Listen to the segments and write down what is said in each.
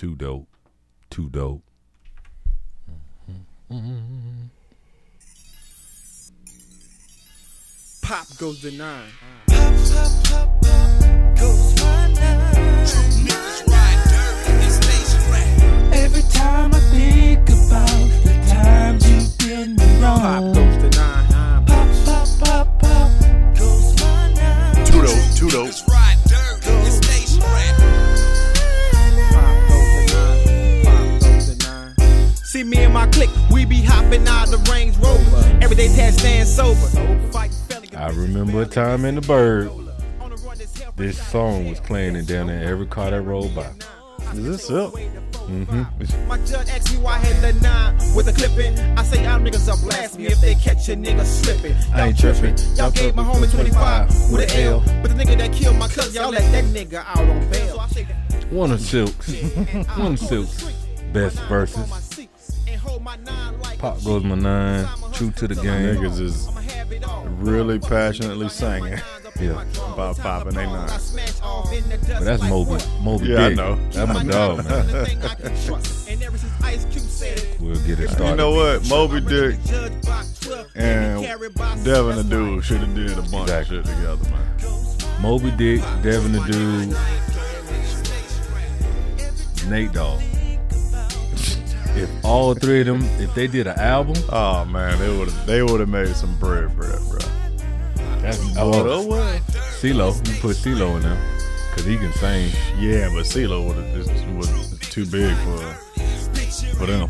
Too dope. Too dope. Pop goes the nine. Every time I think about the times you did me Pop wrong. goes the nine. Pop, pop, pop, pop, goes my nine. Two dope, two dope. Me and my clique, we be hopping out the Range Rover. Everyday task staying sober. I remember a time in the bird. This song was playing it down in every car that rolled by. Is this Silkk? Mm-hmm. My judge asked me why I had the nine with a clipping. I say y'all niggas are blast me if they catch a nigga slipping. I Y'all ain't tripping. Y'all gave my homie 25 with an L. But the nigga that killed my cousin, y'all let that nigga out on bail. So I say that One of Silkk's, one of Silkk's best verses. Pop goes my nine, true to the game. Niggas is really passionately singing Yeah, about popping they nine. but that's Moby. Moby Yeah, I know. That's my dog, man. We'll get it started. You know what? Mo B. Dick and Devin the Dude should have did a bunch Exactly. of shit together, man. Mo B. Dick, Devin the Dude, Nate Dogg. If all three of them, if they did an album, Oh man, they would have they would have made some bread, bread, bro. that's Oh, what? CeeLo. You put CeeLo in there because he can sing. Yeah, but CeeLo would have this was too big for for them.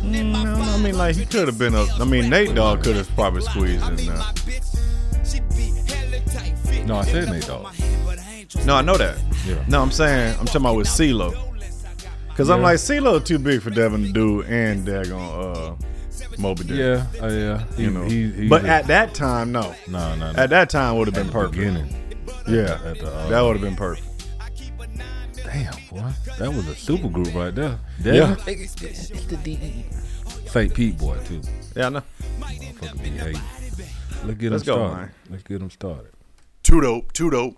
Mm, no, I mean like he could have been a. I mean Nate Dogg could have probably squeezed in there. No, I said Nate Dogg. No, I know that. Yeah. No, I'm saying I'm talking about with CeeLo. Cause I'm like CeeLo too big for Devin the Dude and daggone uh Mo B. Dick. Yeah, uh, yeah. He, You know. he, he's but a- at that time, no. no, no, no. At that time would have been perfect. beginning. Yeah, At the, uh, that would have been perfect. Damn, boy, that was a super group right there. Yeah. It's the D. St. Pete boy too. Yeah, I know. Motherfucker be hating. Let's get Let's them go, started. man. Let's get them started. Too dope, too dope.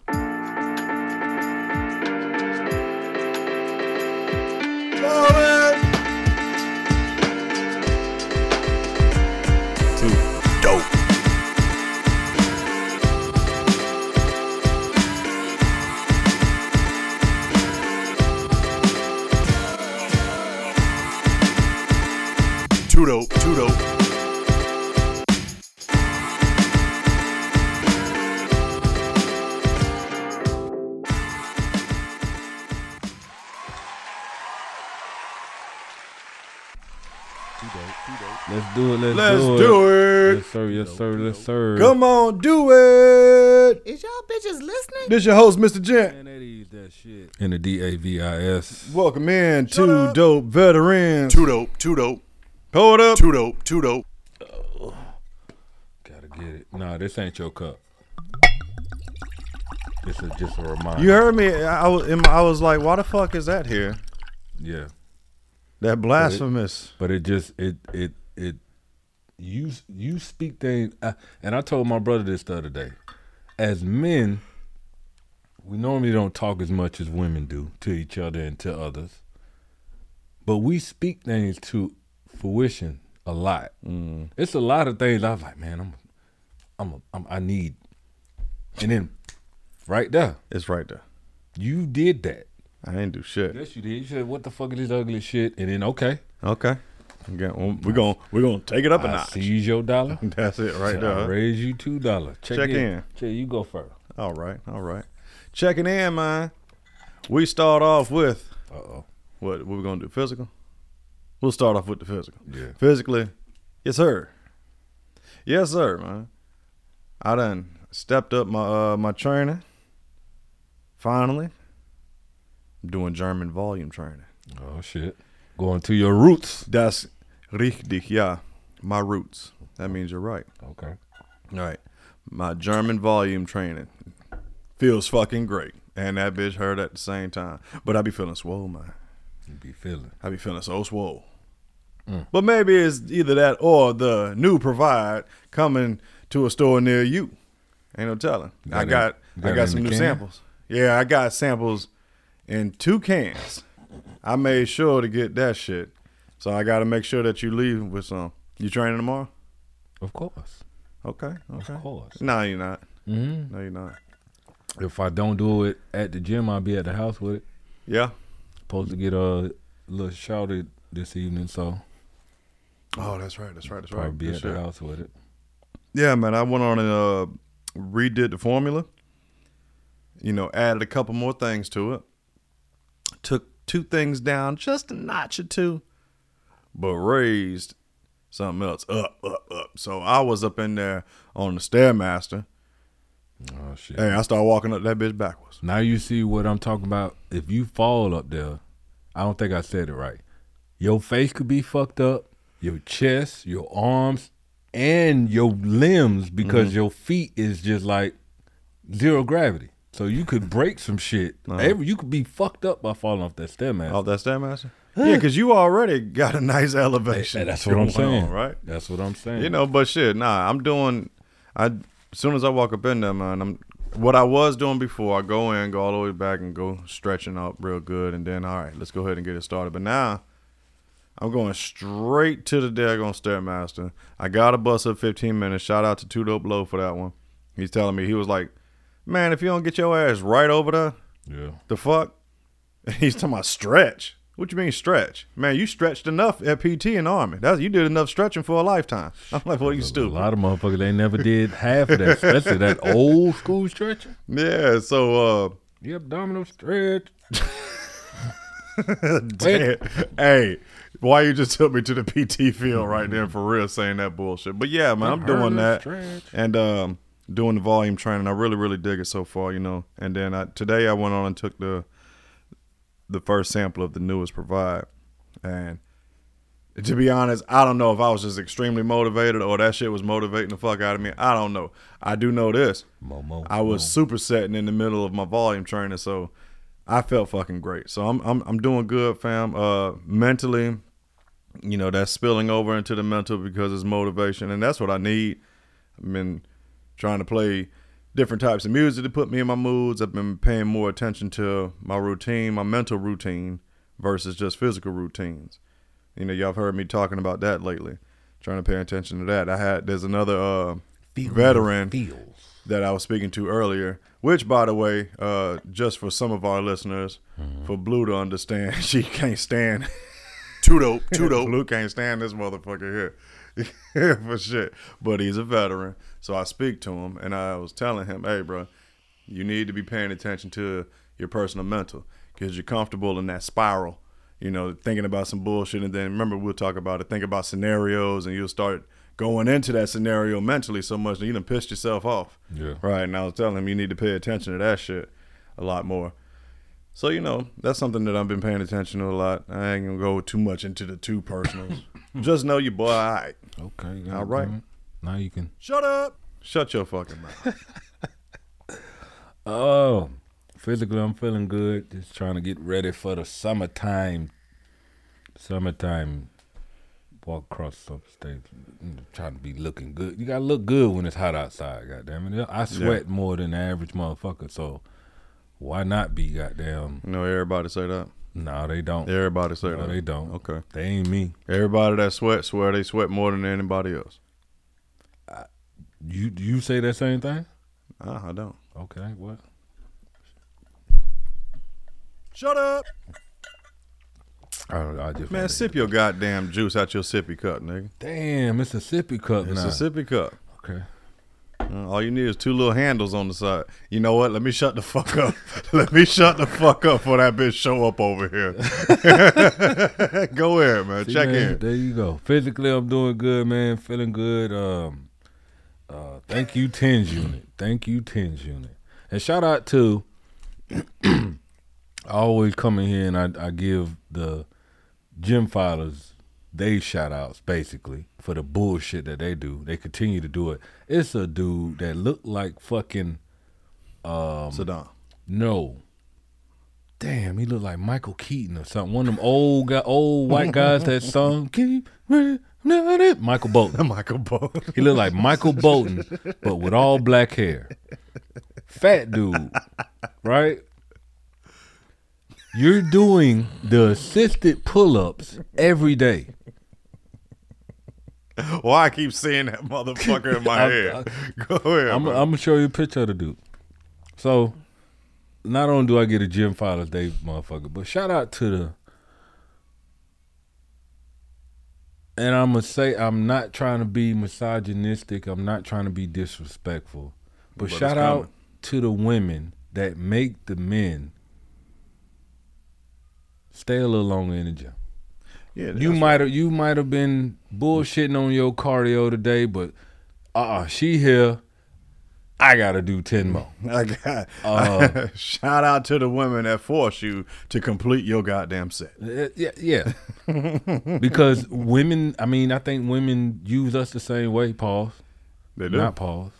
Let's do it. Let's, Let's do, do it. it. Yes, sir. Yes, sir. Yes, sir. Come on, do it. Is y'all bitches listening? This your host, Mr. Gent. Man, that shit. In the D A V I S. Welcome in to Dope Veterans. Too dope, too dope. Hold up. Too dope, too dope. Gotta get it. Nah, this ain't your cup. This is just a reminder. You heard me. I was, I was like, why the fuck is that here? Yeah. That blasphemous. But it just it it it you you speak things I, and I told my brother this the other day. As men, we normally don't talk as much as women do to each other and to others. But we speak things to fruition a lot. Mm. It's a lot of things I was like, man, I'm I'm, a, I'm I need and then right there, It's right there. you did that. I didn't do shit. Yes, you did. You said, "What the fuck is this ugly shit?" And then, okay, Okay. Well, we're going we're gonna take it up a I notch. seize your dollar. That's it right I'll there. raise you two dollars. Check, Check in. in. Check, you go first. All right, all right. Checking in, man. We start off with Uh oh. what? What we gonna do? Physical. We'll start off with the physical. Yeah. Physically, yes, sir. Yes, sir, man. I done stepped up my uh, my training. Finally, I'm doing German volume training. Oh shit. Going to your roots. Das richtig, yeah. My roots. That means you're right. Okay. All right. My German volume training feels fucking great. And that bitch hurt at the same time. But I be feeling swole, man. You be feeling. I be feeling so swole. Mm. But maybe it's either that or the new provide coming to a store near you. Ain't no telling. got I got got I got some new can? samples. Yeah, I got samples in two cans. I made sure to get that shit. So I got to make sure that you leave with some. You training tomorrow? Of course. Okay. Okay. Of course. No, you're not. hmm No, you're not. If I don't do it at the gym, I'll be at the house with it. Yeah. Supposed to get a little shouted this evening, so Oh, that's right. That's right. That's probably right. be Good at shit. the house with it. Yeah, man. I went on and uh, redid the formula. You know, added a couple more things to it. Took two things down just a notch or two, but raised something else up, up, up. So I was up in there on the stairmaster. Oh shit! Hey, I started walking up that bitch backwards. Now you see what I'm talking about. If you fall up there, I don't think I said it right. Your face could be fucked up, your chest, your arms, and your limbs because Mm-hmm. your feet is just like zero gravity. So you could break some shit. Uh-huh. Every you could be fucked up by falling off that stairmaster. Off that stairmaster. Yeah, because you already got a nice elevation. Hey, that's what I'm saying, on, right? That's what I'm saying. You know, but shit, nah, I'm doing. I as soon as I walk up in there, man, I'm what I was doing before. I go in, go all the way back, and go stretching up real good, and then all right, let's go ahead and get it started. But now, I'm going straight to the daggone stairmaster. I got a bus up 15 minutes. Shout out to Two Dope Low for that one. He's telling me he was like, man, if you don't get your ass right over there, yeah. the fuck? He's talking about stretch. What you mean stretch? Man, you stretched enough at PT and Army. That's you did enough stretching for a lifetime. I'm like, what are you stupid? A lot of motherfuckers they never did half of that, especially that old school stretcher. Yeah, so uh The abdominal stretch. damn, hey, why you just took me to the PT field right there for real saying that bullshit. But yeah, man, I'm doing that. Stretch. And um doing the volume training. I really, really dig it so far, you know. And then I, today I went on and took the the first sample of the newest provide. And to be honest, I don't know if I was just extremely motivated or that shit was motivating the fuck out of me. I don't know. I do know this. Momo. I was supersetting in the middle of my volume training, so I felt fucking great. So I'm I'm I'm doing good, fam. Uh mentally, you know, that's spilling over into the mental because it's motivation and that's what I need. I've been trying to play different types of music to put me in my moods. I've been paying more attention to my routine, my mental routine versus just physical routines. You know, y'all have heard me talking about that lately. Trying to pay attention to that. I had there's another uh veteran feels. that I was speaking to earlier, which, by the way, uh, just for some of our listeners, for Blue to understand, she can't stand. too dope, too dope. Blue can't stand this motherfucker here, for shit. But he's a veteran, so I speak to him, and I was telling him, "Hey, bro, you need to be paying attention to your personal mental because you're comfortable in that spiral." You know, thinking about some bullshit, and then remember we'll talk about it. Think about scenarios, and you'll start going into that scenario mentally so much that you done pissed yourself off. Yeah. Right. And I was telling him you need to pay attention to that shit a lot more. So, you know, that's something that I've been paying attention to a lot. I ain't gonna go too much into the two personals. Just know you boy, all right. Okay. All right. it. Now you can. Shut up. Shut your fucking mouth. Oh, physically, I'm feeling good. Just trying to get ready for the summertime. Summertime. Walk across some states. Trying to be looking good. You gotta look good when it's hot outside. Goddamn it! I sweat more than the average motherfucker. So why not be goddamn? You know, everybody say that. No, they don't. Everybody say No, that. they don't. Okay. They ain't me. Everybody that sweat swear they sweat more than anybody else. You you say that same thing? Ah, I don't. Okay, what? Shut up. I, I just Man, sip your goddamn juice out your sippy cup, nigga. Damn, Mississippi cup It's now. a sippy cup. okay. Uh, All you need is two little handles on the side. You know what? Let me shut the fuck up. Let me shut the fuck up for that bitch show up over here. Go ahead, man. See, Check man, in. There you go. Physically, I'm doing good, man. Feeling good. Um, uh, thank you, TENS Unit. Thank you, TENS Unit. And shout out to. I always come in here and I, I give the gym filers they shout outs basically for the bullshit that they do. They continue to do it. It's a dude that looked like fucking um Saddam. no. Damn, he looked like Michael Keaton or something. One of them old guy, old white guys that sung "Keep Running, Running." Michael Bolton. Michael Bolton. He looked like Michael Bolton, but with all black hair. Fat dude, right? You're doing the assisted pull-ups every day. Why I keep seeing that motherfucker in my I'm- head? Go ahead. I'm. I'm gonna show you a picture of the dude. So, not only do I get a Gym Fathers Day, motherfucker, but shout out to the. And I'm gonna say I'm not trying to be misogynistic. I'm not trying to be disrespectful, but, But shout out to the women that make the men stay a little longer in the gym. yeah, You might have you might have been bullshitting on your cardio today, but uh uh she here. I gotta do ten more. I got. Uh, shout out to the women that force you to complete your goddamn set. Uh, yeah, yeah. because women, I mean, I think women use us the same way. Pause. They do. Not pause.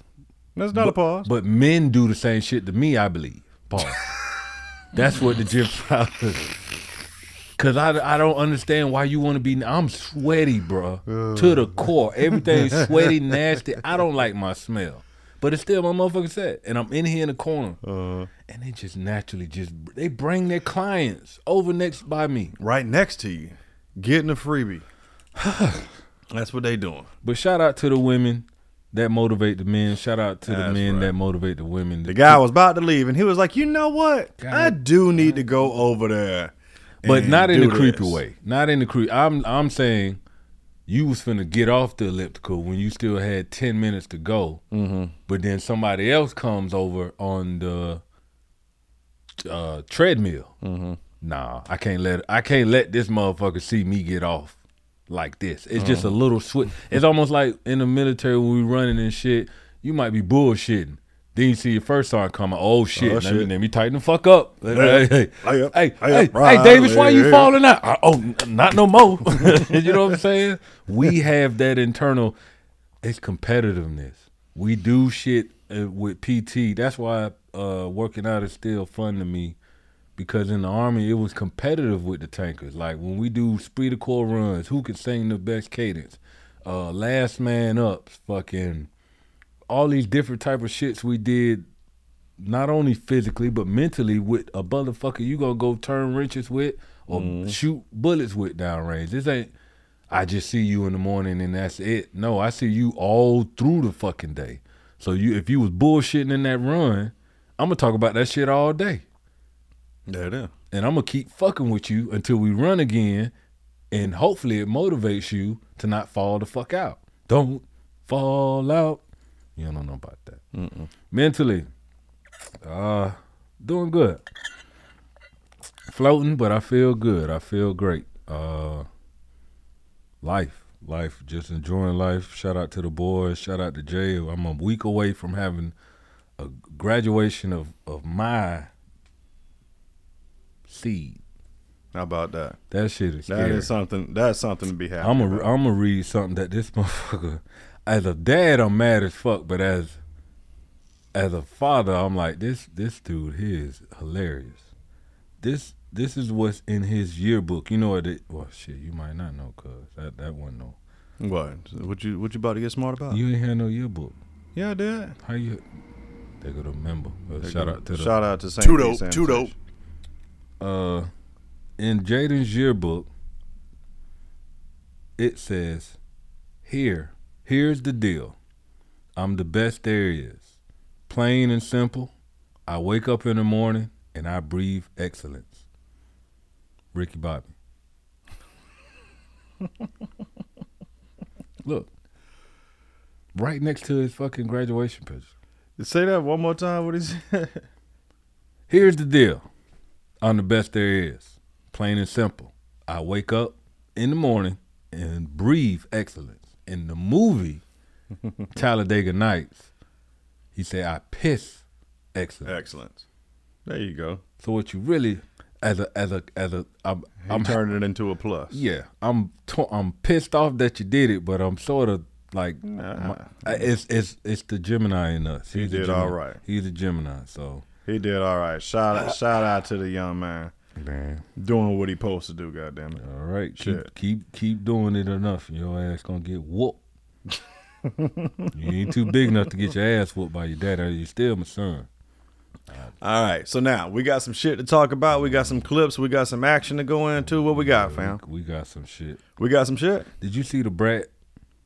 That's not a pause. But men do the same shit to me. I believe. Pause. That's what the gym. Cause I, I don't understand why you want to be. I'm sweaty, bro, to the core. Everything's sweaty, nasty. I don't like my smell, but it's still my motherfucking set, and I'm in here in the corner, uh, and they just naturally just they bring their clients over next by me. right next to you, getting a freebie. That's what they doing. But shout out to the women that motivate the men. Shout out to the men right. that motivate the women. The guy was about to leave, and he was like, "You know what? God. I do need to go over there." But not in the do creepy this." way. Not in the creep. I'm I'm saying you was finna get off the elliptical when you still had ten minutes to go. Mm-hmm. But then somebody else comes over on the uh, treadmill. Mm-hmm. Nah, I can't let I can't let this motherfucker see me get off like this. It's just a little switch. It's almost like in the military when we running and shit. You might be bullshitting. Then you see your first sergeant coming. Oh shit! Oh, let, Me, let me tighten the fuck up. Hey, hey, hey, Lay up, hey, hey, up, right, hey, Davis, why you falling out? Uh, oh, not no more. you know what I'm saying? We have that internal. It's competitiveness. We do shit uh, with PT. That's why uh, working out is still fun to me. Because in the army, it was competitive with the tankers. Like when we do esprit de corps runs, who can sing the best cadence? Uh, last man up, fucking all these different type of shits we did not only physically but mentally with a motherfucker you gonna go turn wrenches with or mm-hmm. shoot bullets with downrange. This ain't I just see you in the morning and that's it. No, I see you all through the fucking day. So you if you was bullshitting in that run, I'm gonna talk about that shit all day. Yeah, it is. And I'm gonna keep fucking with you until we run again and hopefully it motivates you to not fall the fuck out. Don't fall out. You don't know about that. Mentally, uh, doing good. Floating, but I feel good. I feel great. Uh, life, life, just enjoying life. Shout out to the boys. Shout out to Jay. I'm a week away from having a graduation of of my seed. How about that? That shit is That scary. is something. That's something to be happy. I'm about. a, I'm gonna read something that this motherfucker. As a dad, I'm mad as fuck, but as as a father, I'm like this. This dude here is hilarious. This this is what's in his yearbook. You know what? It, well, shit, you might not know, cause that that one no. What? What you what you about to get smart about? You ain't had no yearbook. yeah, I did. How you? They go to member. Uh, shout out to the shout out to St. Too Pete dope, too dope. Uh in Jaden's yearbook it says here here's the deal I'm the best there is plain and simple I wake up in the morning and I breathe excellence Ricky Bobby look right next to his fucking graduation picture Say that one more time. What he said? Here's the deal. I'm the best there is. Plain and simple. I wake up in the morning and breathe excellence. In the movie Talladega Nights, he said I piss excellence. Excellent. There you go. So what you really as a as a as a I'm, He I'm turned it into a plus. yeah, I'm I'm pissed off that you did it, but I'm sort of like my- it's it's it's the Gemini in us. He He's a did all right. He's a Gemini, so He did all right. Shout out, shout out to the young man man. doing what he supposed to do. Goddamn it. All right, keep, Shit. keep keep doing it enough. Your ass gonna get whooped. you ain't too big enough to get your ass whooped by your daddy. You still my son. All right, so now we got some shit to talk about. We got some clips. We got some action to go into. What we got, fam? We got some shit. We got some shit. Did you see the brat?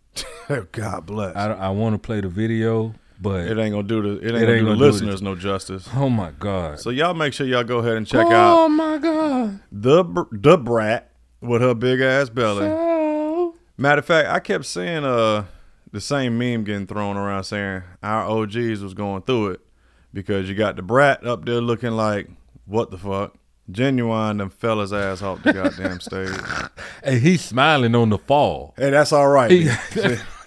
God bless. I, I want to play the video, but it ain't gonna do the it ain't It gonna ain't do gonna do it. listeners no justice. oh my god. So y'all make sure y'all go ahead and check out Oh my god. the the brat with her big ass belly. Oh. Matter of fact, I kept seeing uh the same meme getting thrown around saying our OGs was going through it because you got the brat up there looking like what the fuck. Ginuwine them fellas ass off the goddamn stage. Hey, he's smiling on the fall. Hey, that's all right. He-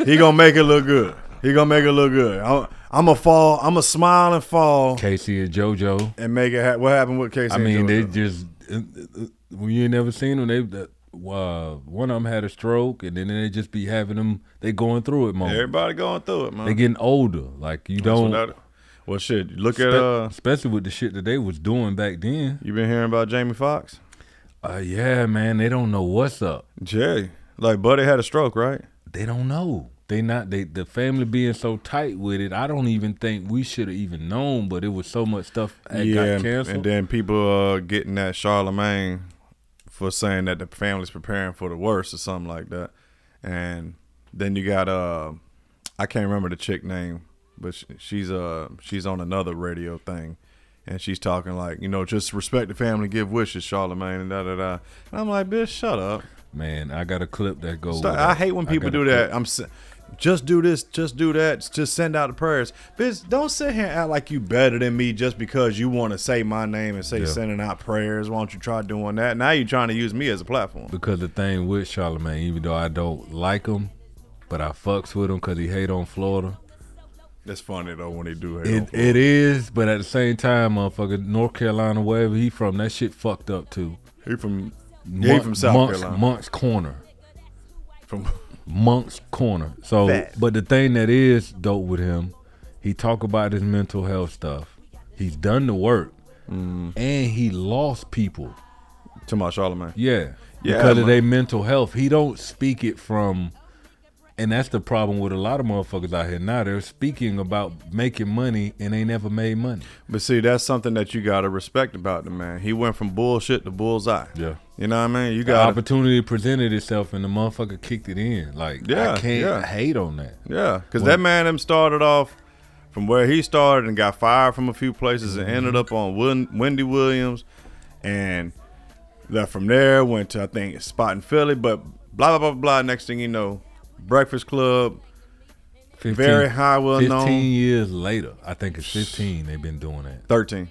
he gonna make it look good. He gonna make it look good. I'm, I'm a fall. I'm a smile and fall K-Ci and JoJo. and make it. Ha- what happened with K-Ci? I mean, they just when you ain't never seen them, they uh, one of them had a stroke, and then they just be having them. They going through it, man. everybody going through it, man. They getting older. Like you That's don't. what that- well, shit. Look spe- at uh. especially with the shit that they was doing back then. You been hearing about Jamie Foxx? Uh, yeah, man, they don't know what's up. Jay, like Buddy had a stroke, right? They don't know. They not. They the family being so tight with it. I don't even think we should have even known. But it was so much stuff that got canceled. and then people uh getting that Charlemagne for saying that the family's preparing for the worst or something like that. And then you got uh I can't remember the chick name, but sh- she's uh she's on another radio thing. And she's talking like, you know, just respect the family, give wishes, Charlemagne, and da da da. And I'm like, bitch, shut up. man, I got a clip that goes. Stop- I hate when people do clip. that. I'm just do this, just do that, just send out the prayers. Bitch, don't sit here and act like you better than me just because you want to say my name and say Yeah. sending out prayers. Why don't you try doing that? Now you're trying to use me as a platform. Because the thing with Charlemagne, even though I don't like him, but I fucks with him because he hate on Florida. That's funny though when they do hate. It, it is, but at the same time, motherfucker, North Carolina, wherever he from, that shit fucked up too. He from yeah, he from South Carolina. Moncks Corner. from Moncks Corner. So, Fat. but the thing that is dope with him, he talk about his mental health stuff. He's done the work, Mm-hmm. and he lost people. to my Charlemagne. Yeah, Yeah, because of their mental health. He don't speak it from, and that's the problem with a lot of motherfuckers out here now. They're speaking about making money and they never made money. But see, that's something that you gotta respect about the man. He went from bullshit to bullseye. Yeah. You know what I mean? You got opportunity presented itself and the motherfucker kicked it in. Like Yeah, I can't yeah. hate on that. Yeah, because that man them started off from where he started and got fired from a few places and ended mm-hmm. up on Win- Wendy Williams, and that from there went to I think spot in Philly, but blah blah blah blah. Next thing you know, Breakfast Club, 15, very high, well 15 known. years later. I think it's 15 they've been doing that. Thirteen.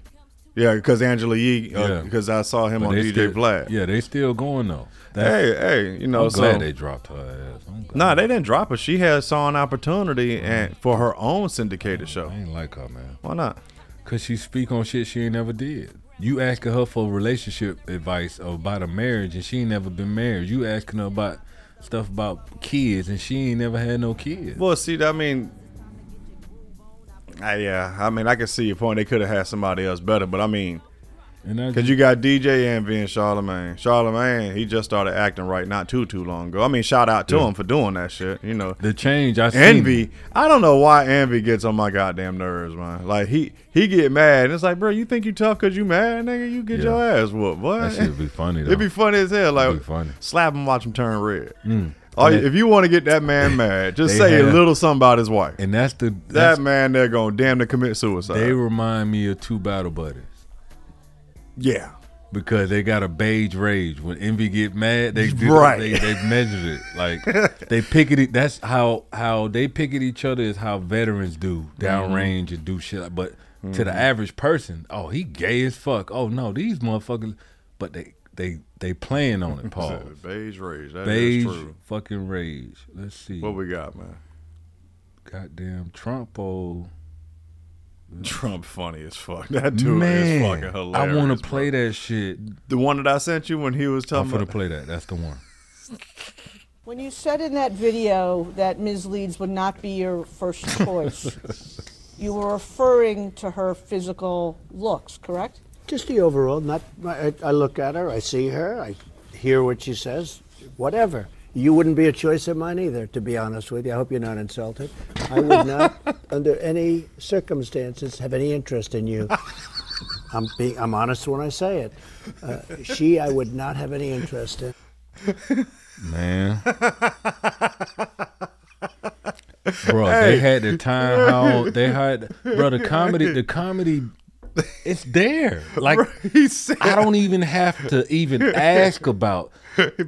Yeah, because Angela Yee, uh, Yeah. because I saw him But on DJ still, Vlad. Yeah, they still going though. Hey, hey, you know, I'm so glad they dropped her ass. Nah, they didn't drop her. She had saw an opportunity and for her own syndicated show. I ain't like her, man. Why not? Cause she speak on shit she ain't never did. You asking her for relationship advice about a marriage and she ain't never been married. You asking her about stuff about kids and she ain't never had no kids. Well, see, I mean, I, yeah, I mean, I can see your point. They could have had somebody else better, but I mean, And because you got DJ Envy and Charlemagne. Charlemagne, he just started acting right not too too long ago. I mean, shout out to Yeah. him for doing that shit. You know, the change I seen. Envy. I don't know why Envy gets on my goddamn nerves, man. Like he he get mad. And it's like, bro, you think you tough because you mad, nigga? You get Yeah. your ass whooped. What? That shit be funny though. It'd be funny as hell. Like be funny. slap him, watch him turn red. Mm. Oh, if you want to get that man mad, just say a little something about his wife. and that's the That man, they're gonna damn to commit suicide. they remind me of two battle buddies. Yeah, Because they got a beige rage. When envy get mad, they do, Right. they, they measured it. Like they pick it. That's how how they pick at each other is how veterans do downrange mm-hmm. and do shit. But to the mm-hmm. average person, oh, he gay as fuck. Oh no, these motherfuckers. But they they they playing on it. Paul. beige rage. That is beige true. fucking rage. Let's see. What we got, man? Goddamn Trump. Oh Trump funny as fuck. That dude man, is fucking hilarious. I want to bro. play that shit. the one that I sent you when he was talking. I'm talking gonna play that. That's the one. When you said in that video that Ms. Leeds would not be your first choice, you were referring to her physical looks, correct? Just the overall. Not. I, I look at her. I see her. I hear what she says. Whatever. You wouldn't be a choice of mine either, to be honest with you. I hope you're not insulted. I would not, under any circumstances, have any interest in you. I'm being I'm honest when I say it. Uh, she, I would not have any interest in. Man. Bro, they had the time how they had bro the comedy the comedy it's there. Like he said, I don't even have to even ask about.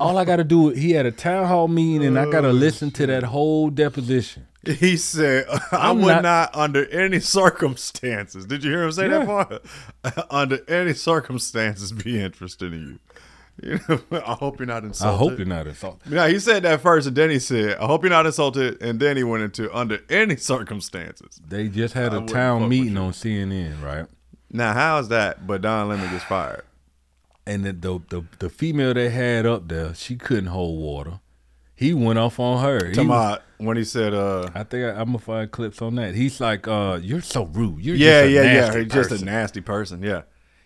All I got to do he had a town hall meeting and I got to oh, listen to that whole deposition. he said, I I'm would not- not, under any circumstances. Did you hear him say Yeah. that part? under any circumstances, be interested in you. You know, I hope you're not insulted. I hope you're not insulted. Yeah, he said that first, and then he said, "I hope you're not insulted," and then he went into under any circumstances. They just had I a town meeting on CNN, right? Now, how is that? But Don Lemon gets fired. And the, the the the female they had up there, she couldn't hold water. He went off on her. He was- when he said, "Uh, I think I, I'm gonna find clips on that. He's like, uh, "You're so rude. You're yeah, just a yeah, yeah, he's just a person." nasty person." Yeah,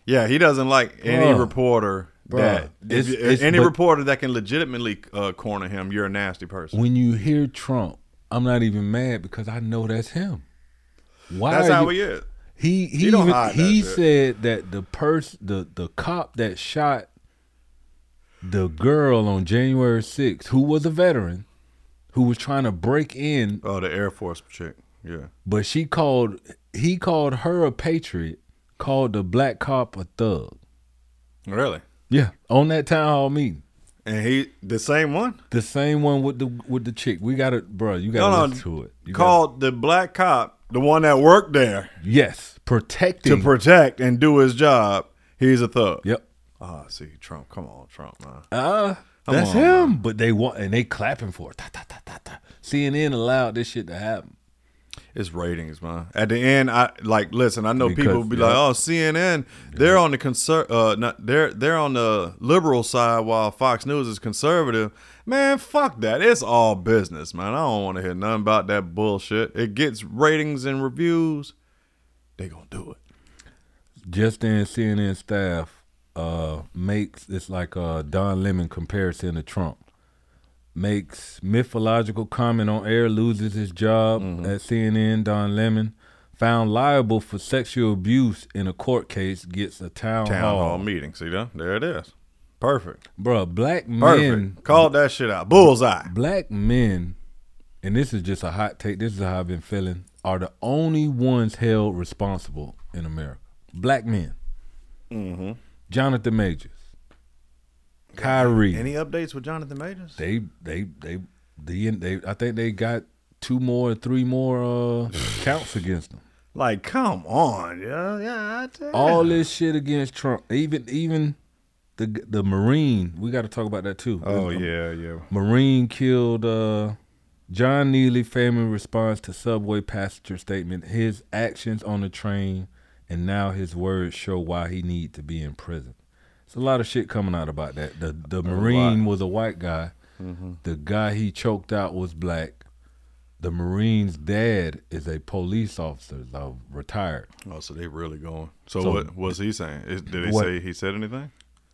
yeah, he doesn't like any Bruh. reporter Bruh. that It's- if- it's- any reporter that can legitimately uh, corner him. You're a nasty person. When you hear Trump, I'm not even mad because I know that's him. Why? That's how you- he is. He he He even he shit. said that the person the the cop that shot the girl on January 6th, who was a veteran, who was trying to break in, Oh, the Air Force chick. Yeah. but she called he called her a patriot, called the black cop a thug. Really? Yeah, on that town hall meeting. And he the same one? The same one with the with the chick. We got it, bro. You got No, to no. listen to it. You gotta- Called the black cop, the one that worked there yes, to protect and do his job. He's a thug. yep. Ah, see, Trump. Come on, Trump, man. Uh, Come that's on, him. But they want and they clapping for it. Ta, ta, ta. CNN allowed this shit to happen. It's ratings, man. At the end, I like listen. I know Because- people be like, "Oh, CNN, they're on the conser- uh, not, they're they're on the liberal side while Fox News is conservative." Man, fuck that. It's all business, man. I don't want to hear nothing about that bullshit. It gets ratings and reviews. They gonna do it. Just in CNN staff uh makes it's like a Don Lemon comparison to Trump. Makes mythological comment on air, loses his job Mm-hmm. at CNN. Don Lemon found liable for sexual abuse in a court case gets a town, Town hall. hall meeting. See that? There it is. Perfect. Bruh, black Perfect. men Called that shit out. Bullseye. black men, and this is just a hot take. This is how I've been feeling. Are the only ones held responsible in America. Black men. Mm-hmm. Jonathan Majors, Kyrie. Any updates with Jonathan Majors? they they they the they. I think they got two more, three more uh, counts against them. Like, come on, yeah, yeah. I tell All this shit against Trump. Even even the the Marine. We got to talk about that too. Oh Um, yeah, yeah. Marine killed uh, John Neely. Family response to subway passenger statement. His actions on the train and now his words show why he need to be in prison. It's a lot of shit coming out about that. The the Marine was a white guy. Mm-hmm. The guy he choked out was black. The Marine's dad is a police officer, retired. Oh, so they really going. So, So- what was he saying? Is, did they What- say he said anything?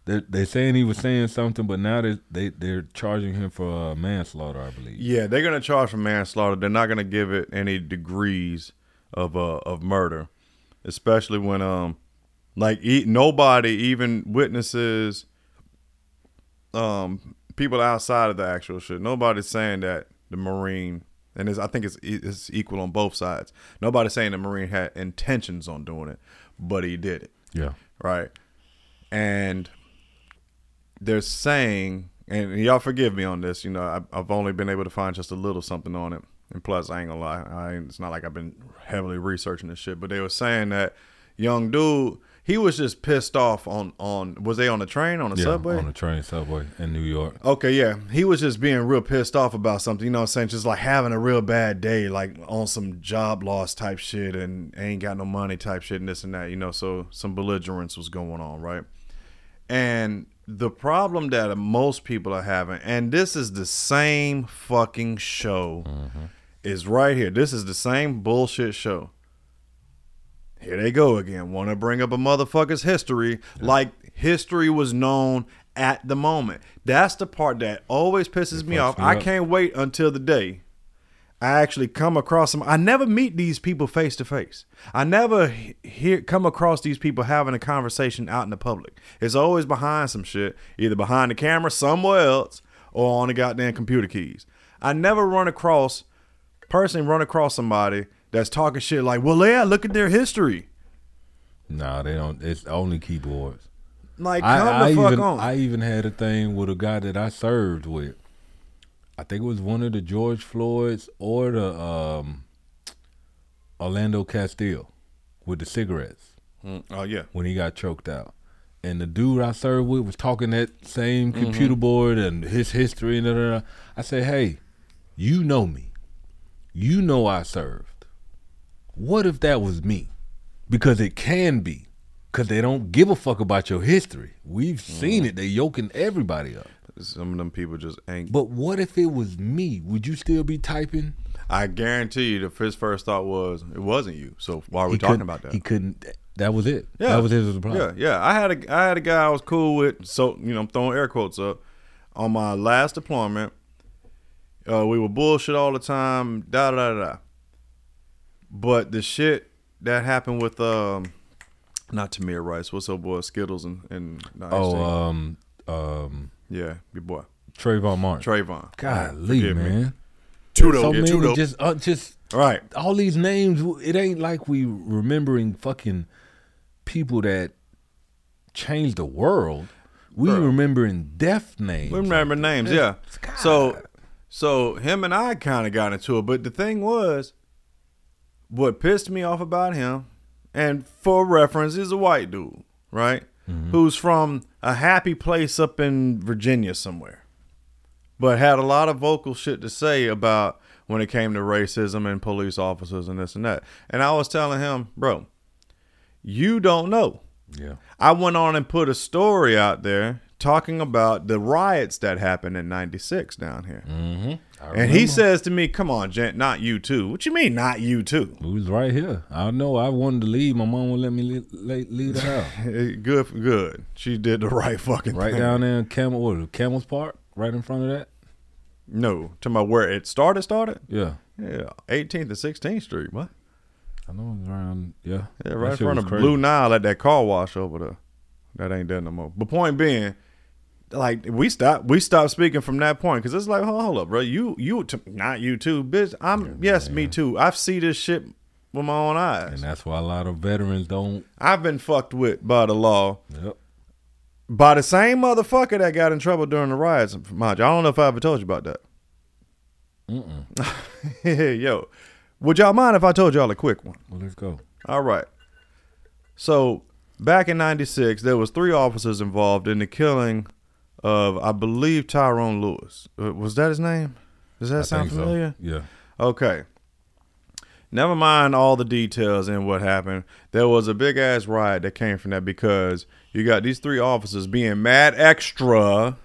They're, they saying he was saying something, but now they they they're charging him for uh, manslaughter, I believe. Yeah, they're gonna charge for manslaughter. They're not gonna give it any degrees of uh of murder, especially when um like e- nobody even witnesses um people outside of the actual shit. Nobody's saying that the marine and it's, I think it's it's equal on both sides. Nobody's saying the marine had intentions on doing it, but he did it. Yeah. right? And they're saying, and y'all forgive me on this, you know, I, I've only been able to find just a little something on it, and plus, I ain't gonna lie, I it's not like I've been heavily researching this shit, but they were saying that young dude, he was just pissed off on on was they on the train on the Yeah, subway? on the train subway in New York. Okay, yeah. He was just being real pissed off about something, you know what I'm saying? Just like having a real bad day, like on some job loss type shit and ain't got no money type shit and this and that, you know. So some belligerence was going on, right? And the problem that most people are having, and this is the same fucking show, is right here. This is the same bullshit show. Here they go again. Want to bring up a motherfucker's history like history was known at the moment. That's the part that always pisses me off. I up. can't wait until the day I actually come across them. I never meet these people face to face. I never hear come across these people having a conversation out in the public. It's always behind some shit, either behind the camera somewhere else or on the goddamn computer keys. I never run across personally run across somebody that's talking shit like, "Well, yeah, look at their history." Nah, they don't. It's only keyboards. Like, I, come I the fuck even on. I even had a thing with a guy that I served with. I think it was one of the George Floyds or the um, Orlando Castile with the cigarettes Mm, oh yeah. when he got choked out. And the dude I served with was talking that same computer board and his history and da, da, da. I said, "Hey, you know me. You know I served. What if that was me? Because it can be. Because they don't give a fuck about your history. We've seen it. They're yoking everybody up. Some of them people just ain't. But what if it was me? Would you still be typing? I guarantee you, the his first thought was it wasn't you. So why are we He talking about that? He couldn't. That was it. Yeah. That was his reply. Yeah, yeah. I had a I had a guy I was cool with. So you know, I'm throwing air quotes up. On my last deployment, uh, we were bullshit all the time. Da da da da. But the shit that happened with um, not Tamir Rice. What's up, boy? Skittles and and Oh, um, um, yeah, your boy Trayvon Martin. Trayvon. Golly, Forgive me. man. Tudo, so yeah, many Tudo. just, uh, just All right. all these names. It ain't like we remembering fucking people that changed the world. We Bro. remembering death names. We remember names, yeah. So, so him and I kind of got into it, but the thing was, what pissed me off about him, and for reference, he's a white dude, right? Who's from a happy place up in Virginia somewhere, but had a lot of vocal shit to say about when it came to racism and police officers and this and that. And I was telling him, bro, you don't know. Yeah. I went on and put a story out there talking about the riots that happened in 96 down here. Mm-hmm. And he says to me, Come on, Gent, not you too. What you mean, not you too? We was right here. I know. I wanted to leave. My mom wouldn't let me leave, leave, the house. Good, good. She did the right fucking thing. right thing. down there in Campbell, what, Campbell's Park, right in front of that. No, to my where it started, started? Yeah, Yeah, 18th and 16th Street. What? I know it was around. Yeah, Yeah, right in front of crazy. Blue Nile at that car wash over there. That ain't there no more. But point being, like we stopped, we stopped speaking from that point because it's like, hold, hold up, bro. You, you, t- not you too, bitch. I'm yes, me too. I see this shit with my own eyes. and that's why a lot of veterans don't. I've been fucked with by the law Yep. by the same motherfucker that got in trouble during the riots. Mind you, I don't know if I ever told you about that. Mm-mm. Yo, would y'all mind if I told y'all a quick one? Well, let's go. All right. So back in '96, there was three officers involved in the killing of, I believe, Tyrone Lewis. Uh, Was that his name? Does that I sound think so. familiar? Yeah. Okay. Never mind all the details and what happened. There was a big ass riot that came from that because you got these three officers being mad extra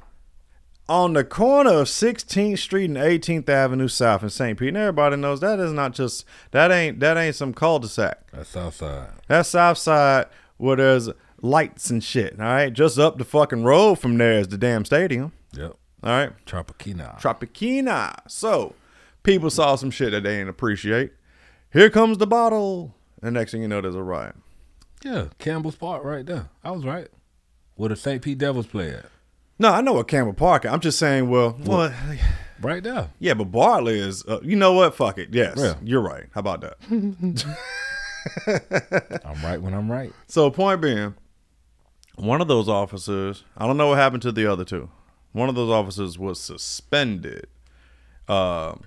on the corner of 16th Street and 18th Avenue South in St. Pete. And everybody knows that is not just that ain't that ain't some cul-de-sac. That's Southside. That's South Side where there's lights and shit. All right, just up the fucking road from there is the damn stadium. Yep. All right, Tropicana. Tropicana. So people saw some shit that they didn't appreciate. Here comes the bottle. And next thing you know, there's a riot. yeah, Campbell's Park right there. I was right. Where the St. Pete Devils play at. No, I know what Campbell Park. I'm just saying. Well, well, Right there. yeah, but Bartley is. Uh, you know what? Fuck it. Yes, Yeah. you're right. How about that? I'm right when I'm right. So point being, one of those officers, I don't know what happened to the other two. One of those officers was suspended. Um,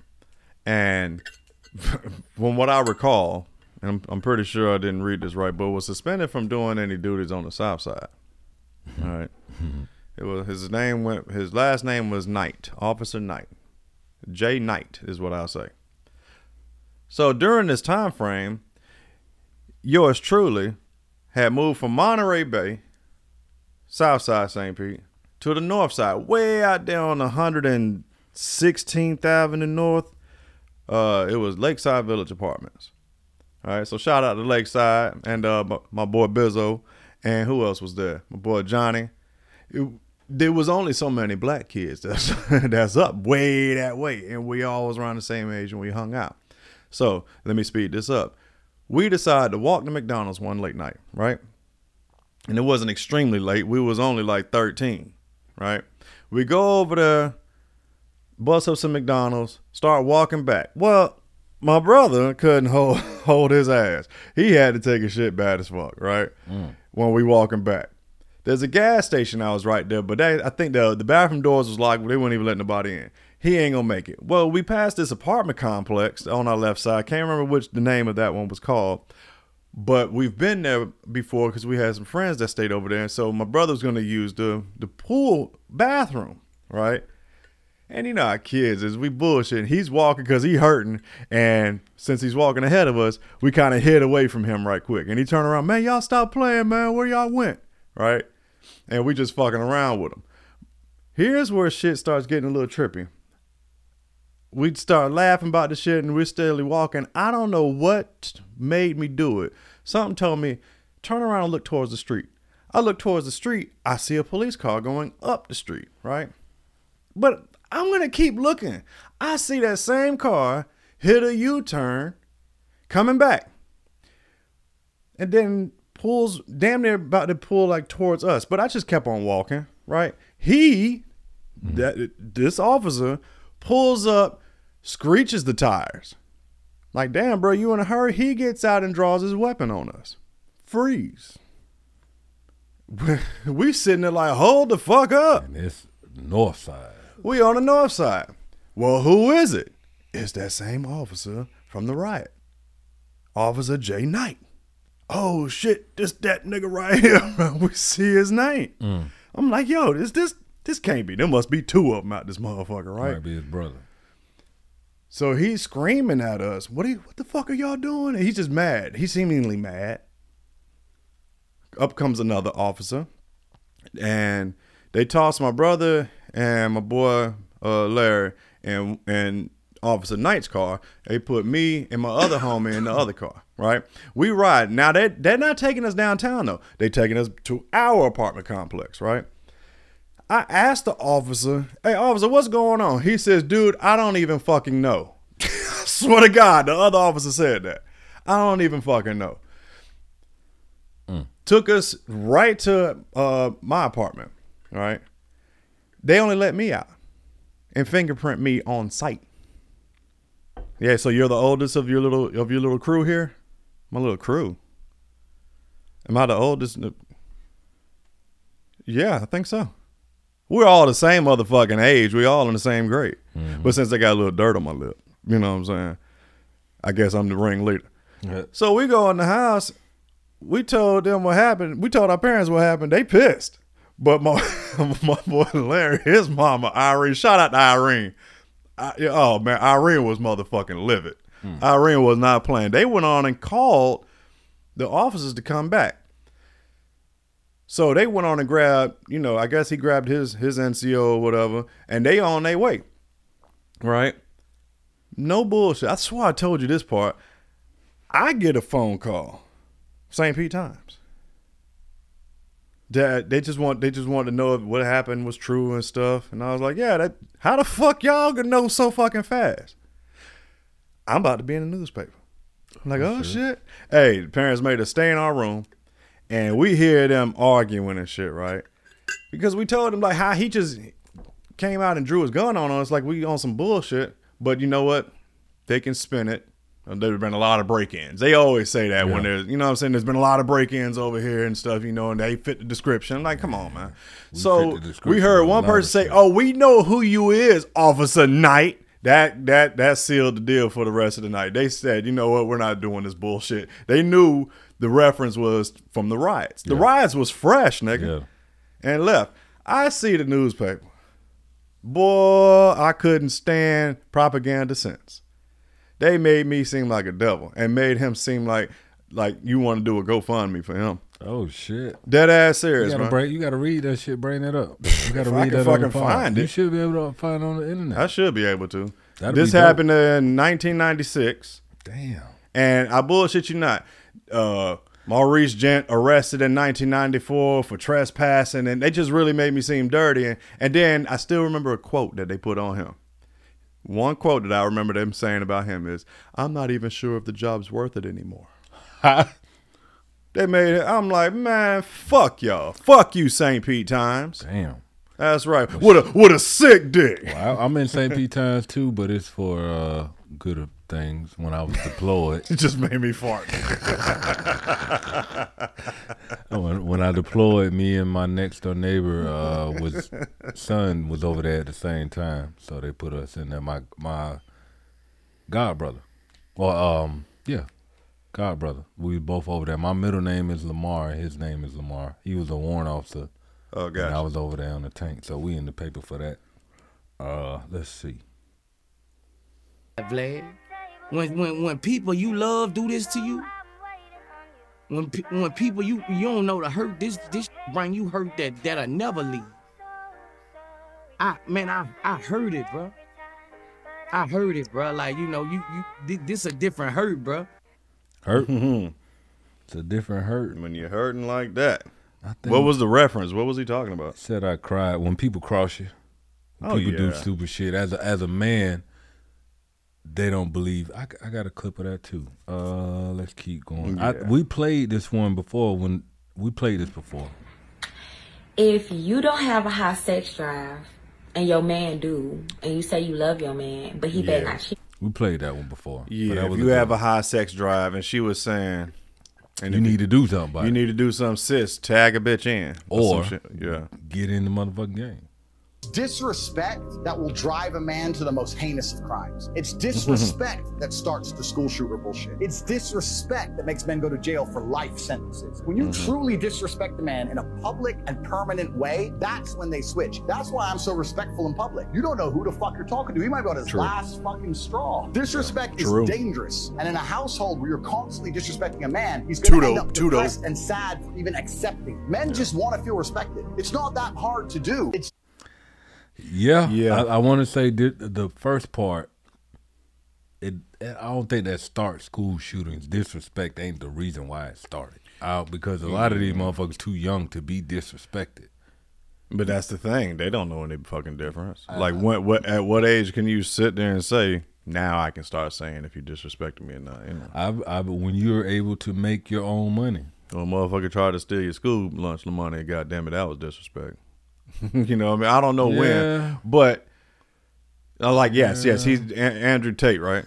and from what I recall, and I'm, I'm pretty sure I didn't read this right, but was suspended from doing any duties on the south side. All right. It was his name went his last name was Knight, Officer Knight. J Knight is what I'll say. So during this time frame, yours truly had moved from Monterey Bay, south side St. Pete, to the north side, way out there on 116th Avenue North. Uh, it was Lakeside Village Apartments. All right, so shout out to Lakeside and uh, my, boy Bizzo, and who else was there? My boy Johnny. It- there was only so many black kids that's that's up way that way, and we all was around the same age and we hung out. So let me speed this up. We decided to walk to McDonald's one late night, right? And it wasn't extremely late. We was only like 13, right? We go over there, bust up some McDonald's, start walking back. Well, my brother couldn't hold hold his ass. He had to take a shit bad as fuck, right? Mm. When we walking back. There's a gas station I was right there, but they, I think the the bathroom doors was locked, but they wouldn't even let nobody in. He ain't gonna make it. Well, we passed this apartment complex on our left side. Can't remember which the name of that one was called, but we've been there before because we had some friends that stayed over there. And so my brother's gonna use the the pool bathroom, right? And you know how kids is we bullshit. He's walking because he hurting, and since he's walking ahead of us, we kind of hid away from him right quick. And he turned around, man, y'all stop playing, man. Where y'all went, right? And we just fucking around with him. Here's where shit starts getting a little trippy. We'd start laughing about the shit, and we're steadily walking. I don't know what made me do it. Something told me turn around and look towards the street. I look towards the street. I see a police car going up the street, right? But I'm gonna keep looking. I see that same car hit a U-turn, coming back, and then pulls damn near about to pull like towards us. But I just kept on walking. Right? He, that this officer, pulls up, screeches the tires. Like, damn, bro, you in a hurry? He gets out and draws his weapon on us. Freeze. we sitting there like, hold the fuck up. And it's north side. We on the north side. Well, who is it? It's that same officer from the riot. Officer Jay Knight. Oh shit, this that nigga right here. we see his name. Mm. I'm like, yo, this this this can't be. There must be two of them out this motherfucker, right? Might be his brother. So he's screaming at us. What are you, what the fuck are y'all doing? And he's just mad. He's seemingly mad. Up comes another officer. And they toss my brother and my boy uh, Larry and and Officer Knight's car. They put me and my other homie in the other car. Right? We ride. Now they they're not taking us downtown though. They taking us to our apartment complex, right? I asked the officer, hey, officer, what's going on? He says, dude, I don't even fucking know. I swear to God, the other officer said that. I don't even fucking know. Took us right to uh, my apartment, right? They only let me out and fingerprint me on site. Yeah, so you're the oldest of your little of your little crew here? My little crew. Am I the oldest? Yeah, I think so. We're all the same motherfucking age. We all in the same grade. Mm-hmm. But since I got a little dirt on my lip, you know what I'm saying? I guess I'm the ringleader. Yeah. So we go in the house. We told them what happened. We told our parents what happened. They pissed. But my my boy Larry, his mama Irene, shout out to Irene. I, oh man, Irene was motherfucking livid. Mm. Irene was not playing. They went on and called the officers to come back. So they went on and grabbed, you know, I guess he grabbed his his NCO or whatever, and they on their way. Right? No bullshit. I swear I told you this part. I get a phone call, St. Pete Times. That they just want they just want to know if what happened was true and stuff. And I was like, yeah, that how the fuck y'all gonna know so fucking fast? I'm about to be in the newspaper. I'm like, oh, oh shit. Hey, the parents made us stay in our room and we hear them arguing and shit, right? Because we told him like how he just came out and drew his gun on us like we on some bullshit. But you know what? They can spin it. And There's been a lot of break-ins. They always say that when Yeah. there's, you know what I'm saying? There's been a lot of break-ins over here and stuff, you know, and they fit the description. Like, come on, man. We so we heard one person say, "Oh, we know who you is, Officer Knight." That that that sealed the deal for the rest of the night. They said, "You know what? We're not doing this bullshit." They knew the reference was from the riots. The Yeah. riots was fresh, nigga Yeah. and left. I see the newspaper. Boy, I couldn't stand propaganda since. They made me seem like a devil and made him seem like like you want to do a GoFundMe for him. Oh shit. Dead ass You serious, gotta, man. you gotta read that shit, bring that up. You gotta If I can that fucking find You should be able to find it on the internet. I should be able to. That'd this happened in 1996, Damn. and I bullshit you not. Uh, Maurice Gent arrested in 1994 for trespassing, and they just really made me seem dirty. And, and then I still remember a quote that they put on him. One quote that I remember them saying about him is, "I'm not even sure if the job's worth it anymore." They made it. I'm like, man, fuck y'all, fuck you, St. Pete Times. Damn. That's right. What a what a sick dick. Well, I, I'm in St. Pete times too, but it's for uh, good things. When I was deployed, It just made me fart. when, when I deployed, me and my next door neighbor uh, was son was over there at the same time, so they put us in there. My my god brother, well, um, yeah, god brother. We was both over there. My middle name is Lamar. His name is Lamar. He was a warrant officer. Oh And I was over there on the tank, so we in the paper for that. Uh, let's see. Vlad. When when when people you love do this to you, when pe- when people you you don't know the hurt this this bring you hurt that that'll never leave. I man I I heard it, bro. I heard it, bro. Like you know you you thi- this a different hurt, bro. Hurt. it's a different hurt. when you're hurting like that. I think. What was the reference? What was he talking about? said I cried when people cross you. When Oh, people do yeah. stupid shit. As a, as a man, they don't believe. I, I got a clip of that too. Uh, let's keep going. I, we played this one before. When we played this before. if you don't have a high sex drive and your man do, and you say you love your man, but he better Yeah. not cheat. We played that one before. But Yeah, that if you good have a high sex drive, and she was saying, and you if need to do something about you it. need to do something, sis. Tag a bitch in, Or- some yeah, get in the motherfucking game. Disrespect that will drive a man to the most heinous of crimes. It's disrespect that starts the school shooter bullshit. It's disrespect that makes men go to jail for life sentences. When you mm-hmm. truly disrespect a man in a public and permanent way, that's when they switch. That's why I'm so respectful in public. You don't know who the fuck you're talking to. He might be on his True. last fucking straw. Disrespect True. is dangerous. And in a household where you're constantly disrespecting a man, he's going to end up Tudo. depressed and sad for even accepting. Men just want to feel respected. It's not that hard to do. It's Yeah, Yeah. I, I want to say the, the first part. It. I don't think that starts school shootings. Disrespect ain't the reason why it started. Uh, because a lot of these motherfuckers too young to be disrespected. but that's the thing. They don't know any fucking difference. like, what, what, at what age can you sit there and say, now I can start saying if you disrespected me or not? You know, I, I, when you're able to make your own money, or a motherfucker tried to steal your school lunch money. God damn it, that was disrespect. you know, I mean, I don't know Yeah. when, but uh, like, yes, yes, he's a- Andrew Tate, right?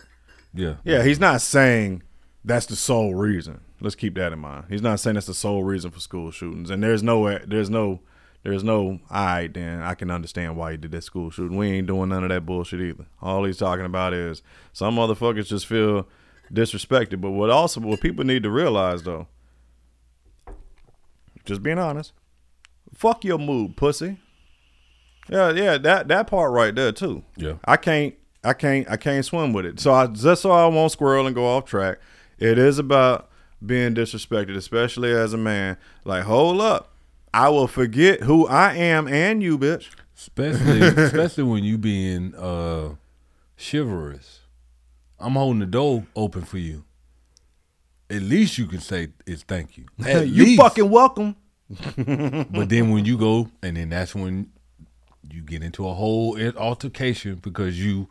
yeah, Yeah, he's not saying that's the sole reason. Let's keep that in mind. He's not saying that's the sole reason for school shootings. And there's no, there's no, there's no. All right, then I can understand why he did that school shooting. We ain't doing none of that bullshit either. All he's talking about is some motherfuckers just feel disrespected. But what also, what people need to realize though, just being honest, fuck your mood, pussy. Yeah, yeah, that that part right there too. Yeah. I can't, I can't, I can't swim with it. So I just so I won't squirrel and go off track. It is about being disrespected, especially as a man. Like, hold up, I will forget who I am and you, bitch. especially especially when you being uh, chivalrous. I'm holding the door open for you. At least you can say is thank you. You least. fucking welcome. But then when you go, and then that's when you get into a whole altercation because you